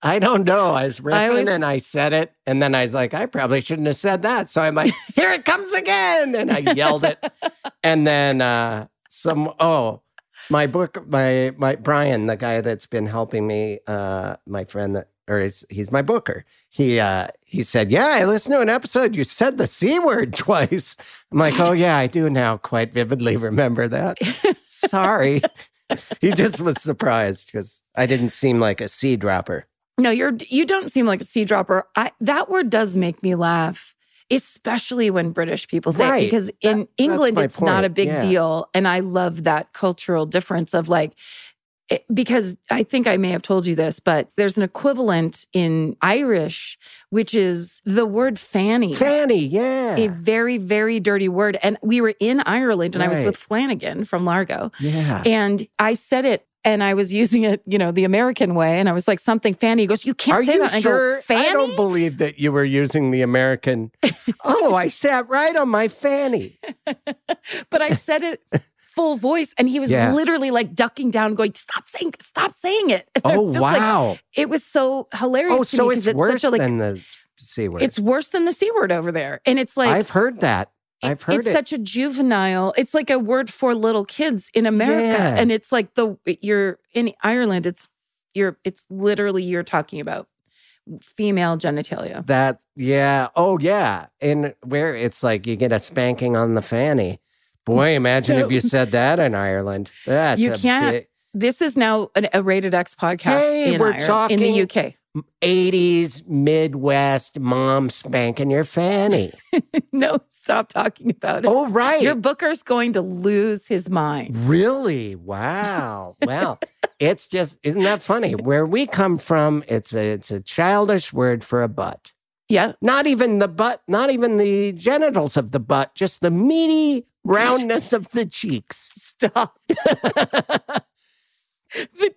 I don't know. I was riffing always- and I said it. And then I was like, I probably shouldn't have said that. So I'm like, here it comes again. And I yelled it. And then uh, some, oh, my book, my, my, Brian, the guy that's been helping me, uh, my friend that, or he's, he's my booker. He, uh, he said, yeah, I listened to an episode. You said the C word twice. I'm like, oh yeah, I do now quite vividly remember that. Sorry. He just was surprised because I didn't seem like a C dropper. No, you're you don't seem like a sea dropper. I that word does make me laugh, especially when British people say Right. it because in England it's not a big Yeah. deal and I love that cultural difference of like it, because I think I may have told you this, but there's an equivalent in Irish which is the word fanny. Fanny, yeah. a very, very dirty word. And we were in Ireland and I was with Flanagan from Largo. yeah. And I said it and I was using it, you know, the American way. And I was like, something fanny. He goes, You can't Are say you that. Sure? I go, Fanny? I don't believe that you were using the American. oh, I sat right on my fanny. but I said it full voice. And he was Yeah. literally like ducking down, going, Stop saying, stop saying it. It Oh, was just like- wow. it was so hilarious oh, to so me it's because it's, worse such a like than the C word. it's worse than the C word over there. And it's like I've heard that. I've heard it's it. such a juvenile. It's like a word for little kids in America, Yeah. and it's like the you're in Ireland. It's you're it's literally you're talking about female genitalia. that, yeah. Oh, yeah. And where it's like you get a spanking on the fanny. Boy, imagine if you said that in Ireland. That's You can't big- This is now an, a rated X podcast Hey, in, we're Ireland- talking- in the UK. 80s Midwest mom spanking your fanny. no, stop talking about it. oh, right. Your booker's going to lose his mind. Really? Wow. Well, it's just isn't that funny? Where we come from, it's a it's a childish word for a butt. Yeah. Not even the butt, not even the genitals of the butt, just the meaty roundness of the cheeks. Stop. the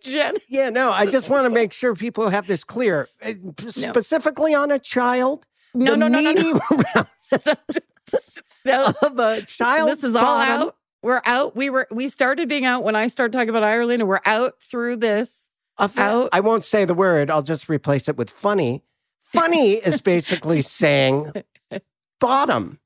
gen. Yeah, no, I just want to make sure people have this clear. Uh, Specifically on a child. No, no, no, no, no. roundness no. of a child's This is all out. We're out. We were we started being out when I started talking about Ireland, and we're out through this. Of- out. I won't say the word. I'll just replace it with funny. Funny is basically saying bottom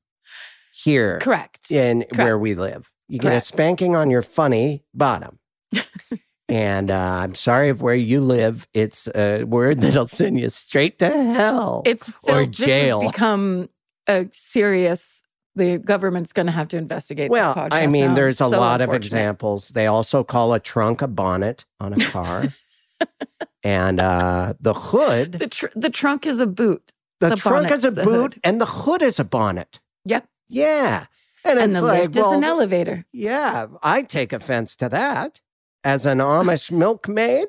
here Correct. in where we live. You get a spanking on your funny bottom. and uh, I'm sorry if where you live, it's a word that'll send you straight to hell. It's or filled, this has jail. become a serious. The government's going to have to investigate. well, I mean, now. there's a So lot of examples. They also call a trunk a bonnet on a car. and uh, the hood, The tr- the trunk is a boot. the, the trunk is a boot, hood. and the hood is a bonnet. Yep. Yeah. And, And the like, lift well, is an elevator. yeah, I take offense to that as an Amish milkmaid.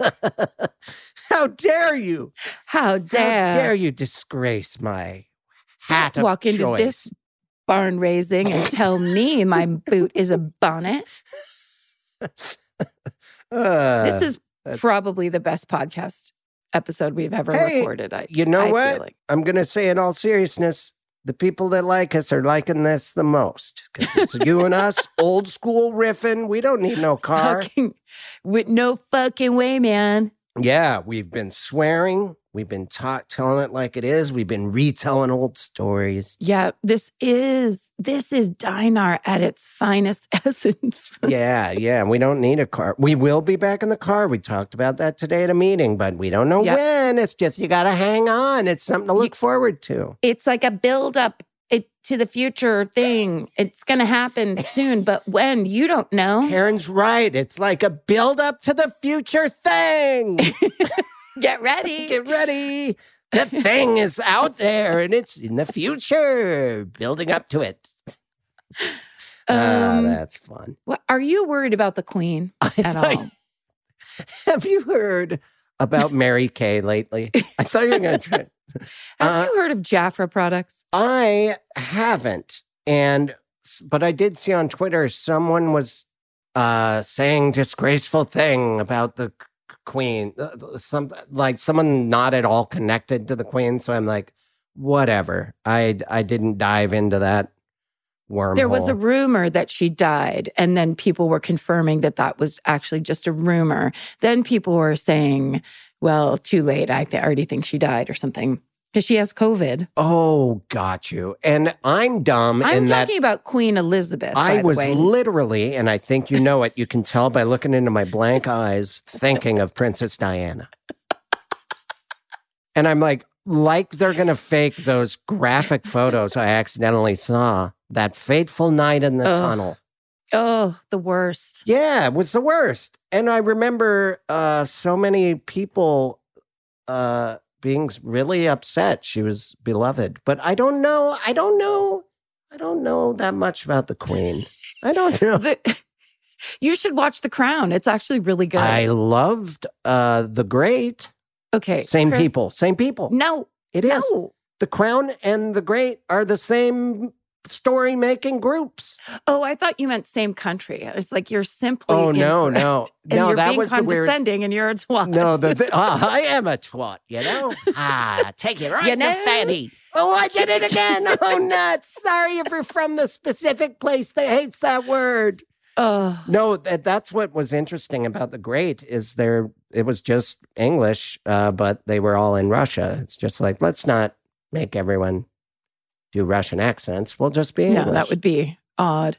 How dare you? How dare, How dare you disgrace my hat of walk into choice? this barn raising and tell me my boot is a bonnet? Uh, this is probably the best podcast episode we've ever Hey, recorded. I, you know I what? like. I'm going to say in all seriousness, the people that like us are liking this the most because it's you and us, old school riffing. We don't need no car. Fucking, with no fucking way, man. Yeah, we've been swearing. We've been ta- telling it like it is. We've been retelling old stories. Yeah, this is this is DYNAR at its finest essence. yeah, yeah. We don't need a car. We will be back in the car. We talked about that today at a meeting, but we don't know Yep. when. It's just you got to hang on. It's something to look forward to. it's like a build up it to the future thing. It's gonna happen soon, but when you don't know. Karen's right. It's like a build up to the future thing. Get ready. Get ready. The thing is out there and it's in the future, building up to it. ah, Um, that's fun. what, are you worried about the queen I at all? Have you heard about Mary Kay lately? I thought you were going to try. Have Uh, you heard of Jafra products? I haven't, and but I did see on Twitter someone was uh saying disgraceful thing about the queen, uh, some like someone not at all connected to the queen. So I'm like, whatever. I I didn't dive into that wormhole. There was a rumor that she died, and then people were confirming that that was actually just a rumor. Then people were saying, "Well, too late. I th- already think she died or something because she has COVID." oh, got you. And I'm dumb I'm in that talking about Queen Elizabeth. I was literally, and I think you know it, you can tell by looking into my blank eyes, thinking of Princess Diana. And I'm like, like they're going to fake those graphic photos I accidentally saw that fateful night in the Ugh. tunnel. oh, the worst. Yeah, it was the worst. And I remember uh, so many people uh, being really upset. She was beloved. But I don't know. I don't know. I don't know that much about the queen. I don't know. The, you should watch The Crown. It's actually really good. I loved uh The Great. okay, Same Chris- people, same people. No, It is. no. The Crown and The Great are the same story making groups. Oh, I thought you meant same country. It's like you're simply. Oh no, incorrect. no. And No, you're that being was the weird condescending, and you're a twat. No, the th- ah, I am a twat, you know? Ah, take it right You the know? fanny. Oh, I did it again. Oh, nuts. Sorry if you're from the specific place that hates that word. oh, No, that, that's what was interesting about the Great is there. It was just English, uh, but they were all in Russia. It's just like let's not make everyone do Russian accents. We'll just be English. no, that would be odd.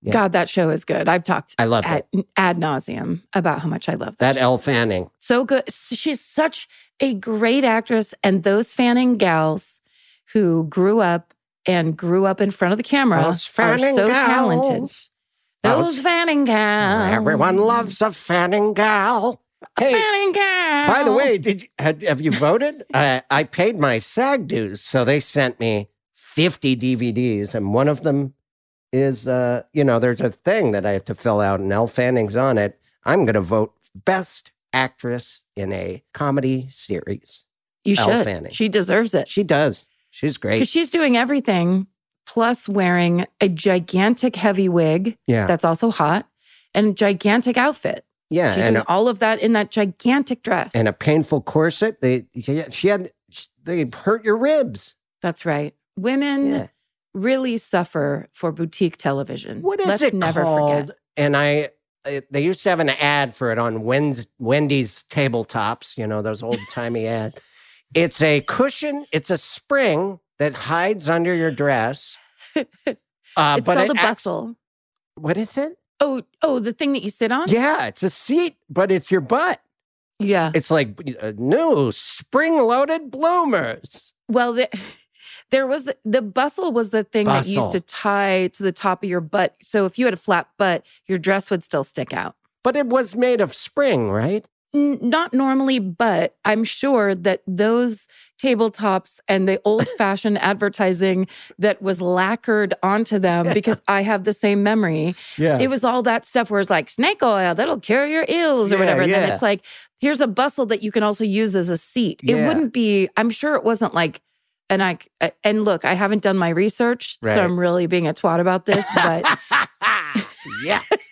Yeah. God, that show is good. I've talked I loved at it. ad nauseum about how much I love that. That Elle Fanning. so good. She's such a great actress, and those Fanning gals who grew up and grew up in front of the camera are so talented. Those Those- Fanning gals. Everyone loves a Fanning gal. Hey, Fanning cow. by the way, did you, have, have you voted? I, I paid my SAG dues, so they sent me 50 DVDs, and one of them is, uh, you know, there's a thing that I have to fill out, and Elle Fanning's on it. I'm going to vote Best Actress in a Comedy Series. you Elle should. Fanning. She deserves it She does. She's great. because she's doing everything plus wearing a gigantic heavy wig Yeah, that's also hot and gigantic outfit. yeah, She's doing all of that in that gigantic dress. and a painful corset. They she had they hurt your ribs. that's right. Women Yeah. really suffer for boutique television. What is Let's it never called? forget. And I, it, they used to have an ad for it on Wendy's, Wendy's tabletops. You know those old timey ads. It's a cushion. It's a spring that hides under your dress. Uh, it's but called it a acts- bustle. What is it? Oh, oh, the thing that you sit on? Yeah, it's a seat, but it's your butt. Yeah. It's like uh, new spring-loaded bloomers. Well, the, there was the bustle was the thing that used to tie to the top of your butt. So if you had a flat butt, your dress would still stick out. But it was made of spring, right? N- Not normally, but I'm sure that those tabletops and the old fashioned advertising that was lacquered onto them, because I have the same memory, Yeah. it was all that stuff where it's like snake oil that'll cure your ills or Yeah, whatever. And then it's like, here's a bustle that you can also use as a seat. It Yeah. wouldn't be, I'm sure it wasn't like, and I, and look, I haven't done my research, Right. so I'm really being a twat about this, but. yes.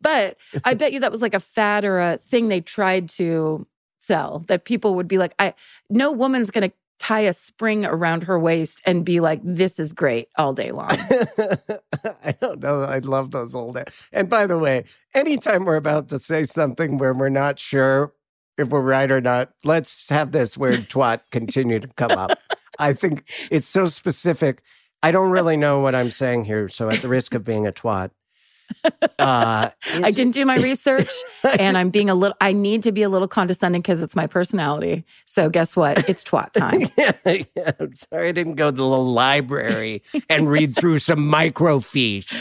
But I bet you that was like a fad or a thing they tried to sell that people would be like, I no woman's gonna tie a spring around her waist and be like, this is great all day long. I don't know. I love those old. And by the way, anytime we're about to say something where we're not sure if we're right or not, let's have this word twat continue to come up. I think it's so specific. I don't really know what I'm saying here. So, at the risk of being a twat, uh, I didn't do my research and I'm being a little I need to be a little condescending because it's my personality. So guess what? It's twat time. yeah, yeah, I'm sorry I didn't go to the library and read through some microfiche.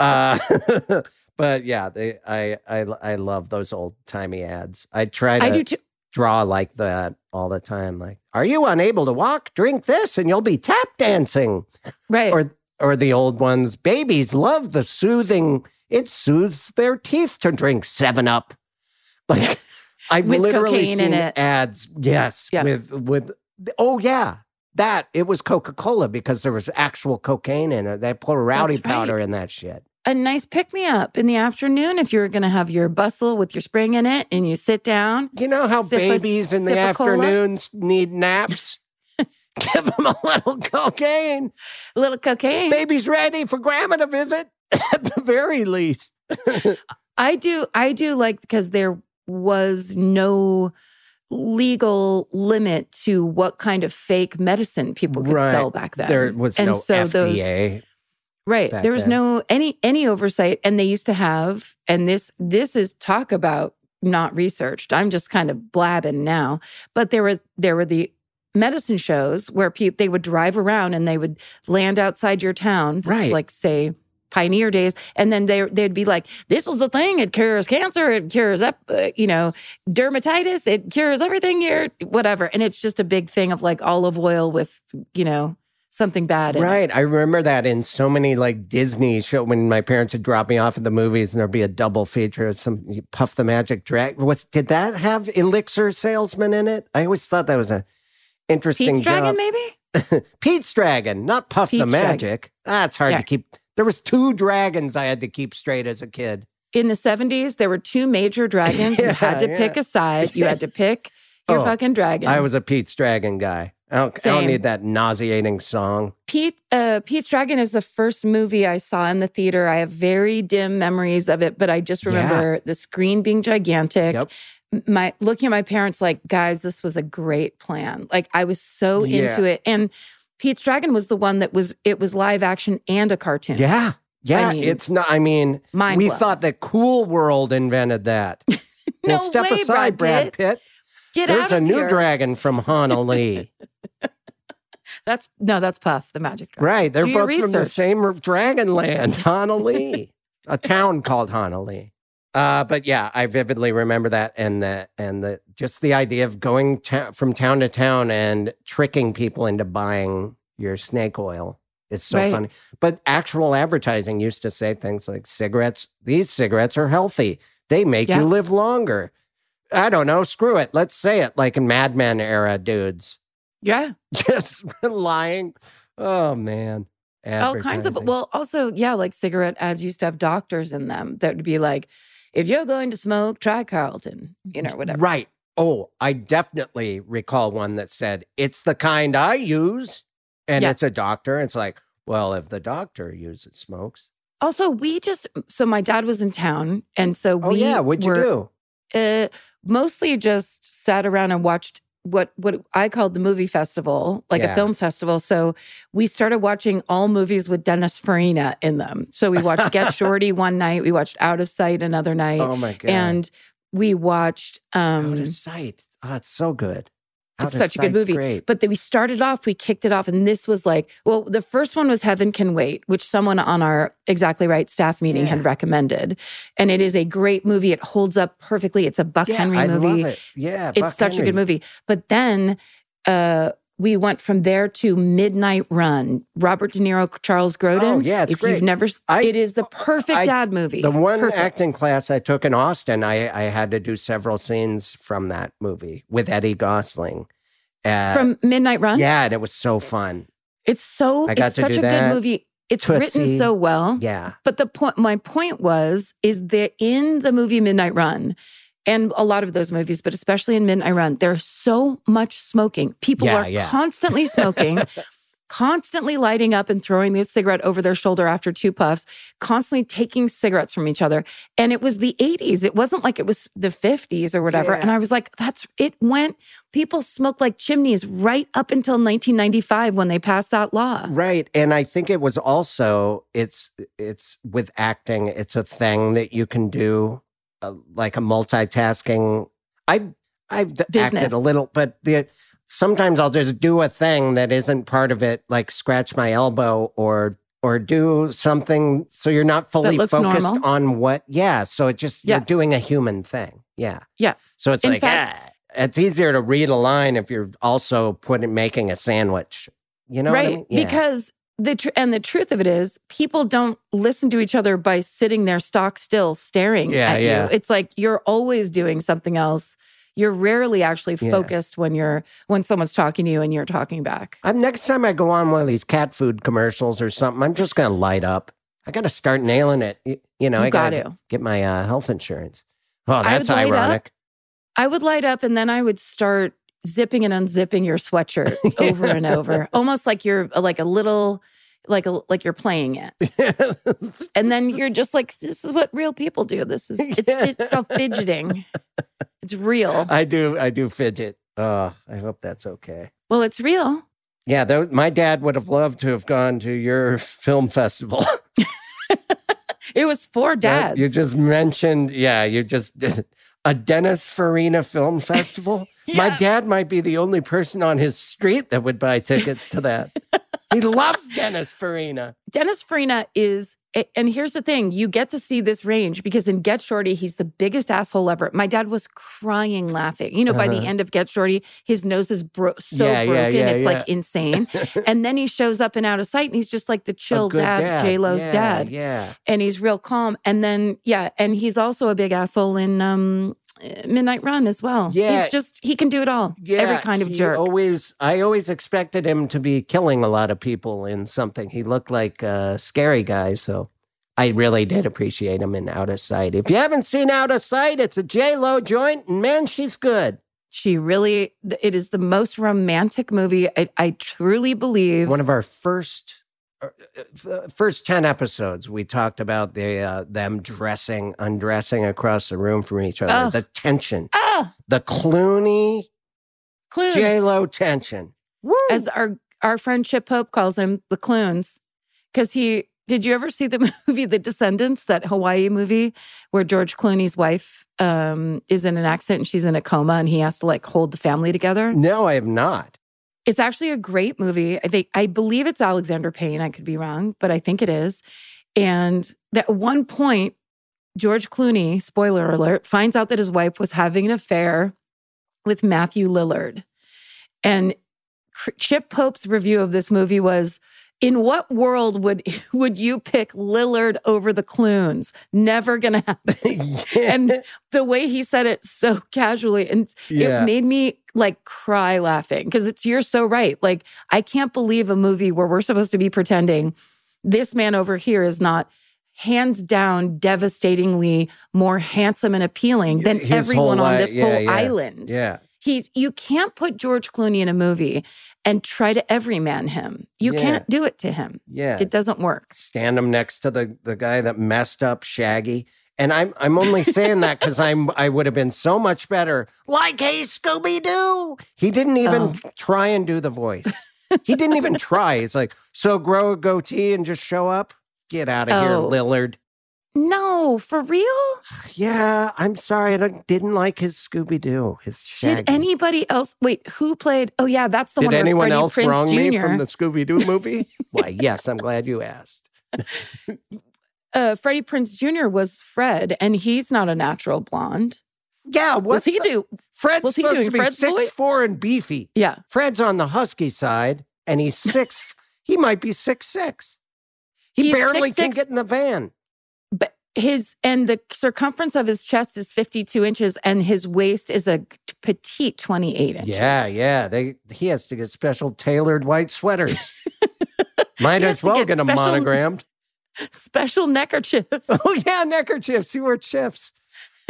Uh, but yeah, they, I, I I love those old timey ads. I try to I do too. draw like that all the time. Like, are you unable to walk? Drink this, and you'll be tap dancing. Right. Or or the old ones. Babies love the soothing. It soothes their teeth to drink Seven Up. Like I've With literally seen ads. Yes, Yeah. with with. Oh yeah, that it was Coca Cola because there was actual cocaine in it. They put rowdy right. powder in that shit. A nice pick me up in the afternoon if you're gonna have your bustle with your spring in it and you sit down. You know how Sip a- babies in the cola? afternoons need naps? Give them a little cocaine. A little cocaine. Baby's ready for grandma to visit at the very least. I do I do like because there was no legal limit to what kind of fake medicine people could Right. sell back then. There was and no so those FDA. Right. There was then. no any any oversight and they used to have and this this is talk about not researched. I'm just kind of blabbing now. But there were there were the medicine shows where people they would drive around and they would land outside your town. Right. like say pioneer days and then they they'd be like this was the thing it cures cancer it cures up uh, you know dermatitis it cures everything here whatever and it's just a big thing of like olive oil with you know something bad in it. Right. I remember that in so many like Disney show when my parents would drop me off at the movies and there'd be a double feature of some Puff the Magic Dragon. What's did that have elixir salesman in it? I always thought that was a interesting Pete's dragon maybe Pete's Dragon, not Puff the Pete's Dragon. Magic. That's hard Yeah. to keep. There was two dragons I had to keep straight as a kid. in the 70s there were two major dragons you had to Yeah, pick a side you had to pick your Oh, fucking dragon I was a Pete's Dragon guy. I don't, I don't need that nauseating song. Pete uh Pete's Dragon is the first movie I saw in the theater. I have very dim memories of it, but I just Yeah. remember the screen being gigantic. Yep. My looking at my parents like, guys, this was a great plan. Like I was so Yeah. into it. And Pete's Dragon was the one that was it was live action and a cartoon. Yeah. Yeah. mean, it's not, I mean, we thought that Cool World invented that. No now step way, aside, Brad Brad Pitt. Get There's a new here. dragon from Honolulu. That's no, that's Puff, the magic dragon. right. They're Do both from the same dragon land, Honolulu. a town called Honolulu. Uh, but yeah, I vividly remember that, and the and the just the idea of going from town to town and tricking people into buying your snake oil. It's so Right. funny. But actual advertising used to say things like cigarettes. These cigarettes are healthy. They make Yeah. you live longer. I don't know. Screw it. Let's say it like in Mad Men era dudes. Yeah. Just lying. Oh man. all kinds of well also yeah like cigarette ads used to have doctors in them that would be like if you're going to smoke try carlton you know whatever Right. Oh, I definitely recall one that said, it's the kind I use. And Yeah. it's a doctor. It's like, well, if the doctor uses smokes. also we just so my dad was in town and so Oh, yeah. What'd you were, do? Uh, mostly just sat around and watched what what I called the movie festival, like Yeah. a film festival. So we started watching all movies with Dennis Farina in them. So we watched Get Shorty one night, we watched Out of Sight another night, Oh, my God. and we watched um Out of sight. Oh, it's so good. Of such a good movie. Great. But then we started off, we kicked it off, and this was like, well, the first one was Heaven Can Wait, which someone on our Exactly Right staff meeting Yeah. had recommended. And it is a great movie. It holds up perfectly. It's a Buck yeah, Henry I movie. love it. Yeah. It's Buck such a good movie. But then uh we went from there to Midnight Run. Robert De Niro, Charles Grodin. Oh, yeah, it's if great. you've never, I- it is the perfect I- dad movie. The one Perfect. acting class I took in Austin, I, I had to do several scenes from that movie with Eddie Gosling. Uh, from Midnight Run. yeah, and it was so fun. It's so I got it's to such do a that. good movie. It's written so well. Yeah. But the point, my point was, is that in the movie Midnight Run, and a lot of those movies, but especially in Midnight Run, there's so much smoking. People Yeah, are yeah. constantly smoking, constantly lighting up and throwing the cigarette over their shoulder after two puffs, constantly taking cigarettes from each other. And it was the 80s. It wasn't like it was the 50s or whatever. Yeah. And I was like, that's it went, people smoked like chimneys right up until 1995 when they passed that law. Right. And I think it was also it's it's with acting, it's a thing that you can do like a multitasking. I've I've d- acted a little, but the sometimes I'll just do a thing that isn't part of it, like scratch my elbow or or do something so you're not fully focused normal. on what yeah. So it just you're doing a human thing. Yeah. Yeah. So it's In like fact- ah, it's easier to read a line if you're also putting making a sandwich. You know what I right mean? Yeah. because the tr- and the truth of it is people don't listen to each other by sitting there stock still staring Yeah, at yeah. you it's like you're always doing something else you're rarely actually Yeah. focused when you're when someone's talking to you and you're talking back I'm next time I go on one of these cat food commercials or something, I'm just gonna light up. I gotta start nailing it. Y- You know, You I gotta got get, my uh, health insurance. Oh, that's would light up. ironic. i would light up and then i would start zipping and unzipping your sweatshirt over and over almost like you're like a little like a like you're playing it and then you're just like this is what real people do this is it's it's called fidgeting it's real I do, I do fidget. Oh, I hope that's okay. well it's real Yeah, tho- my dad would have loved to have gone to your film festival. It was for That dads. You just mentioned, yeah, you just a Dennis Farina film festival. My dad might be the only person on his street that would buy tickets to that. he loves Dennis Farina. Dennis Farina is, and here's the thing: you get to see this range because in Get Shorty, he's the biggest asshole ever. My dad was crying, laughing. You know, by the Uh-huh. end of Get Shorty, his nose is bro- so Yeah, broken, yeah, it's yeah. like insane. and then he shows up and Out of Sight, and he's just like the chill good dad, J Lo's dad, Yeah. and he's real calm. And then, yeah, and he's also a big asshole in um, Midnight Run as well. Yeah. he's just he can do it all. Yeah. Every kind of jerk. Always, I always expected him to be killing a lot of people in something. He looked like a scary guy. So I really did appreciate him in Out of Sight. If you haven't seen Out of Sight, it's a J Lo joint, and man, she's good. She really, it is the most romantic movie. I, I truly believe. One of our first. First ten episodes, we talked about the uh, them dressing, undressing across the room from each other. Oh. The tension, ah, the Clooney clues. J Lo tension. Woo! As our our friend Chip Pope calls him, the clunes, because he. Did you ever see the movie The Descendants, that Hawaii movie where George Clooney's wife um, is in an accident and she's in a coma and he has to like hold the family together? no, I have not. It's actually a great movie. I think I believe it's Alexander Payne. I could be wrong, but I think it is. And at one point, George Clooney, spoiler alert, finds out that his wife was having an affair with Matthew Lillard. And Chip Pope's review of this movie was in what world would would you pick Lillard over the Clunes? Never gonna happen. And the way he said it so casually and Yeah. it made me like cry laughing because it's you're so right. Like I can't believe a movie where we're supposed to be pretending this man over here is not hands down devastatingly more handsome and appealing than His everyone on this yeah, whole yeah. island. yeah. He's you can't put George Clooney in a movie and try to everyman him. You Yeah. can't do it to him. Yeah. It doesn't work. stand him next to the the guy that messed up Shaggy. And I'm I'm only saying that because I'm I would have been so much better. Like hey Scooby Doo. He didn't even Oh. try and do the voice. He didn't even try. He's like, so grow a goatee and just show up. Get out of here, Oh. Lillard. No, for real? Yeah, I'm sorry. I don't, didn't like his Scooby Doo. His Shaggy. Did anybody else wait, who played? Oh yeah, that's the Did one where anyone Freddie else Prinze wrong Jr. me from the Scooby Doo movie? Why, yes, I'm glad you asked. uh, Freddie Prinze Jr. was Fred, and he's not a natural blonde. Yeah, What's what's he the- do? Fred's was he supposed to be Fred's six voice? four and beefy. Yeah, Fred's on the husky side, and he's six. he might be six six. He barely can 6'6". get in the van. His and the circumference of his chest is 52 inches, and his waist is a petite 28 inches. Yeah, yeah. They he has to get special tailored white sweaters. Might as well get get, them special- monogrammed. special neckerchiefs. Oh yeah, neckerchiefs. He wore chips.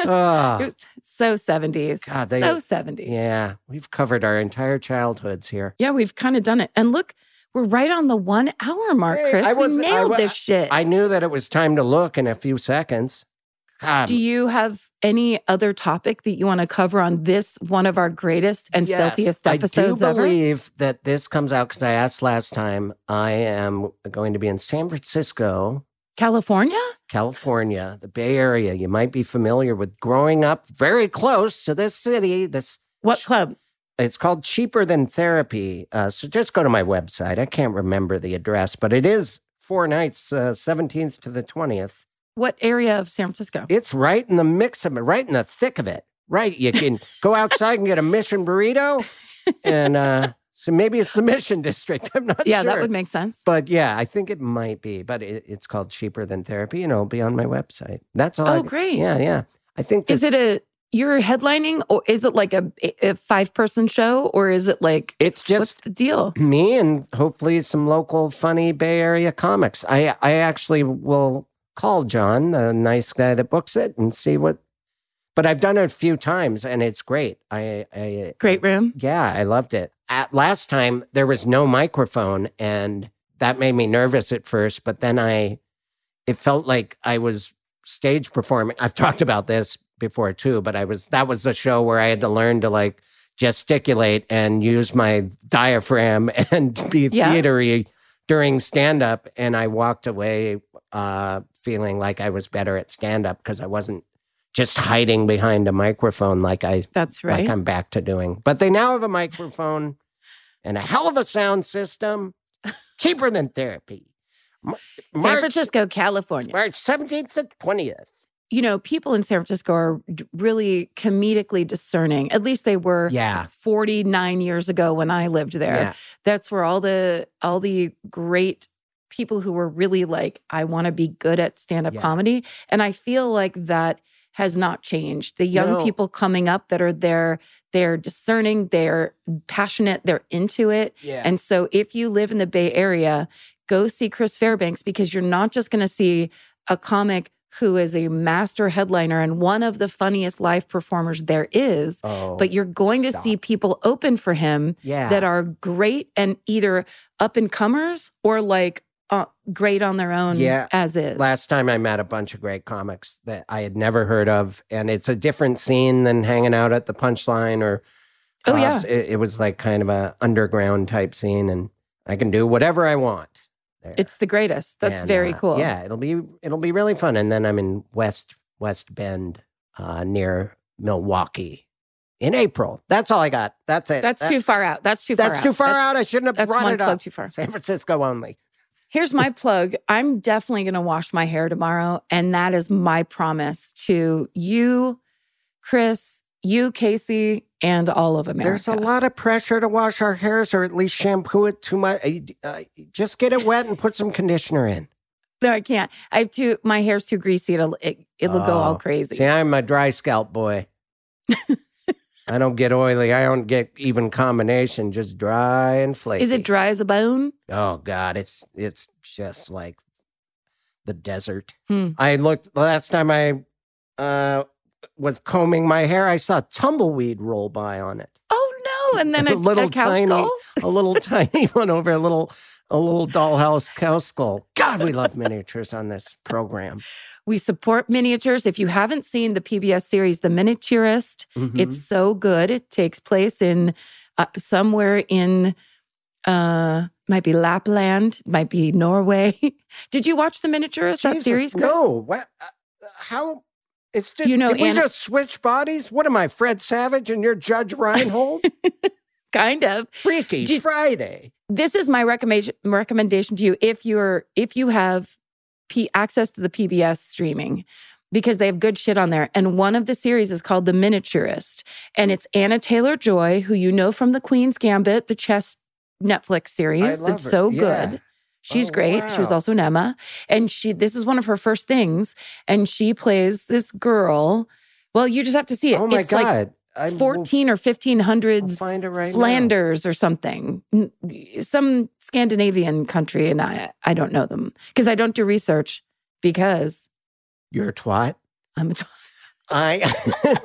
Ah. Was so 70s. God, they- so 70s. yeah, we've covered our entire childhoods here. Yeah, we've kind of done it. And look, we're right on the one hour mark, Hey, Chris. I we was- I nailed this shit. I knew that it was time to look in a few seconds. God, Do you have any other topic that you want to cover on this one of our greatest and Yes, filthiest episodes I do ever? believe that this comes out because I asked last time. I am going to be in San Francisco, California? California, the Bay Area. You might be familiar with growing up very close to this city. This What club? It's called Cheaper Than Therapy. Uh, so just go to my website. I can't remember the address, but it is four nights, seventeenth to the twentieth. What area of San Francisco? It's right in the mix of it, right in the thick of it. Right, you can go outside and get a mission burrito, and uh, so maybe it's the Mission District. I'm not yeah, sure. that would make sense. But yeah, I think it might be. But it, it's called Cheaper Than Therapy, and it'll be on my website. That's all. Oh, I, great. Yeah, yeah. I think this, Is it a you're headlining or is it like a, a five person show or is it like It's what's just the deal? me and hopefully some local funny Bay Area comics. I I actually will call John, the nice guy that books it, and see what. But I've done it a few times, and it's great. I, I Great room. Yeah, I loved it. At last time there was no microphone and that made me nervous at first, but then I it felt like I was stage performing. I've talked about this before too, but I was that was the show where I had to learn to like gesticulate and use my diaphragm and be Yeah. theatery during stand up and I walked away uh feeling like I was better at stand up because I wasn't just hiding behind a microphone like I That's right. like I'm back to doing. But they now have a microphone and a hell of a sound system, cheaper than therapy. San Francisco, California. March 17th to 20th. You know, people in San Francisco are really comedically discerning. At least they were Yeah. 49 years ago when I lived there. Yeah. That's where all the all the great people who were really like I want to be good at stand-up Yeah. comedy and I feel like that has not changed. The young No. people coming up that are there, they're discerning, they're passionate, they're into it. Yeah. And so if you live in the Bay Area, go see Chris Fairbanks because you're not just going to see a comic who is a master headliner and one of the funniest live performers there is, oh, but you're going to see people open for him yeah. that are great and either up and comers or like uh, great on their own Yeah. as is. Last time I met a bunch of great comics that I had never heard of, and it's a different scene than hanging out at the punchline or. Oh, yeah. It, it was like kind of a underground type scene, and I can do whatever I want. There. it's the greatest. That's And, very uh, cool. Yeah, it'll be it'll be really fun. And then I'm in West West Bend, uh, near Milwaukee, in April. That's all I got. That's it. That's That- too far out. That's too far That's out. too far out. I shouldn't have That's brought one it plug up. too far. San Francisco only. Here's my plug. I'm definitely going to wash my hair tomorrow. And that is my promise to you, Chris, you, Casey, and all of America. There's a lot of pressure to wash our hairs or at least shampoo it too much. Uh, just get it wet and put some conditioner in. No, I can't. I have too, my hair's too greasy. It'll, it, it'll go all Oh, crazy. See, I'm a dry scalp boy. I don't get oily. I don't get even combination, just dry and flaky. Is it dry as a bone? Oh God, it's it's just like the desert. Hmm. I looked last time I uh was combing my hair, I saw tumbleweed roll by on it. Oh no! And then a, A little a tiny- skull. A little tiny one over a little a little dollhouse cow skull. God, we love miniatures on this program. We support miniatures. If you haven't seen the PBS series, The Miniaturist, Mhm. it's so good. It takes place in uh, somewhere in uh might be Lapland, might be Norway. Did you watch The Miniaturist that series? Chris? No, what? uh, How? It's just, You know, did we Anna- just switch bodies? What am I, Fred Savage, and you're Judge Reinhold? kind of. Freaky Did- Friday. this is my recommendation recommendation to you if you're if you have P- access to the PBS streaming because they have good shit on there and one of the series is called The Miniaturist and it's Anya Taylor-Joy who you know from The Queen's Gambit the chess Netflix series it's her. so Yeah. good She's Oh, great. She was also an Emma. And she this is one of her first things. And she plays this girl. Well, you just have to see it. Oh my it's like God. Will 14 or 1500s I'll find it right now. Flanders or something, some Scandinavian country, and I I don't know them because I don't do research because You're a twat. I'm a. I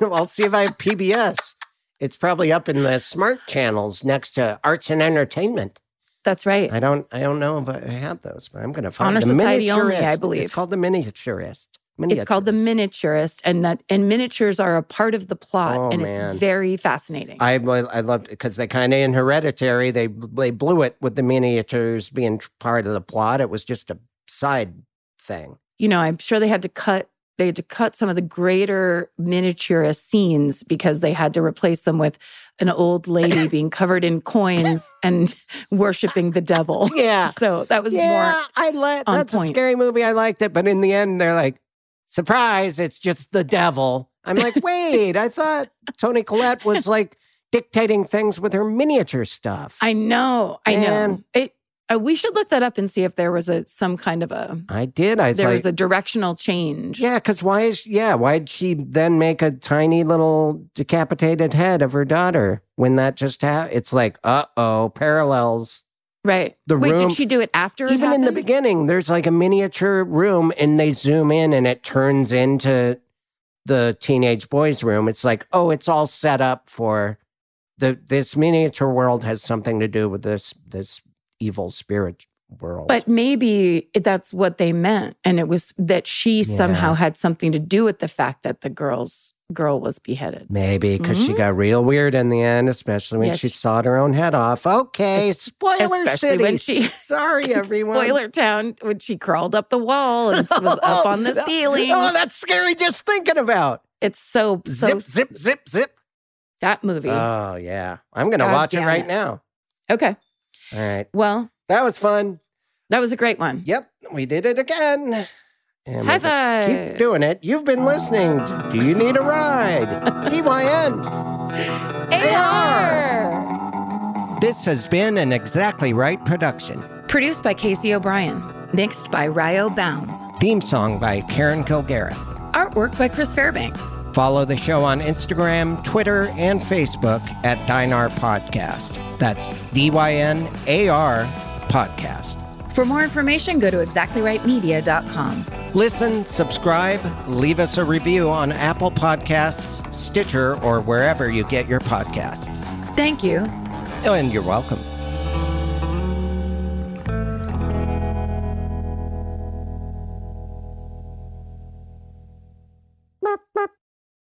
I'll see if I have PBS. It's probably up in the smart channels next to arts and entertainment. That's right. I don't I don't know if I had those, but I'm gonna find Honor the Society only, I believe. It's called the miniaturist. It's called the Miniaturist. and that and miniatures are a part of the plot, Oh, and man. it's very fascinating. I I loved it because they kind of in Hereditary they they blew it with the miniatures being part of the plot. It was just a side thing. you know, I'm sure they had to cut they had to cut some of the greater miniaturist scenes because they had to replace them with an old lady being covered in coins and worshiping the devil. Yeah, So that was yeah. more I let that's a scary movie. I liked it, but in the end, they're like, surprise! It's just the devil. I'm like, wait, I thought Toni Collette was like dictating things with her miniature stuff. I know, I know. It uh, we should look that up and see if there was a some kind of a I did. I there like, was a directional change. Yeah, because why is yeah? Why'd she then make a tiny little decapitated head of her daughter when that just happened? It's like, uh oh, parallels. Right. The Wait, room- did she do it after it Even in the beginning, there's like a miniature room, and they zoom in, and it turns into the teenage boys' room. It's like, oh, it's all set up for the this miniature world has something to do with this this evil spirit world. But maybe that's what they meant. And it was that she somehow had something to do with the fact that the girl's girl was beheaded. Maybe because she mm-hmm. got real weird in the end, especially when Yeah, she she- sawed her own head off. Okay, spoiler especially city. when she- Sorry, everyone. Spoiler town when she crawled up the wall and was up on the oh, ceiling. Oh, that's scary just thinking about. It's so so Zip, zip, zip, zip. that movie. Oh yeah, I'm gonna God watch it right it. now. okay. All right, Well, that was fun. that was a great one. Yep, we did it again. And High five. Keep doing it. You've been listening. to Do you need a ride? DYN. AR! This has been an exactly right production. Produced by Casey O'Brien. Mixed by Ryo Baum. Theme song by Karen Kilgariff. Artwork by Chris Fairbanks. Follow the show on Instagram, Twitter, and Facebook at Dynar Podcast. That's D Y N A R Podcast. For more information, go to exactlyrightmedia.com. Listen, subscribe, leave us a review on Apple Podcasts, Stitcher, or wherever you get your podcasts. Thank you. Oh, and you're welcome.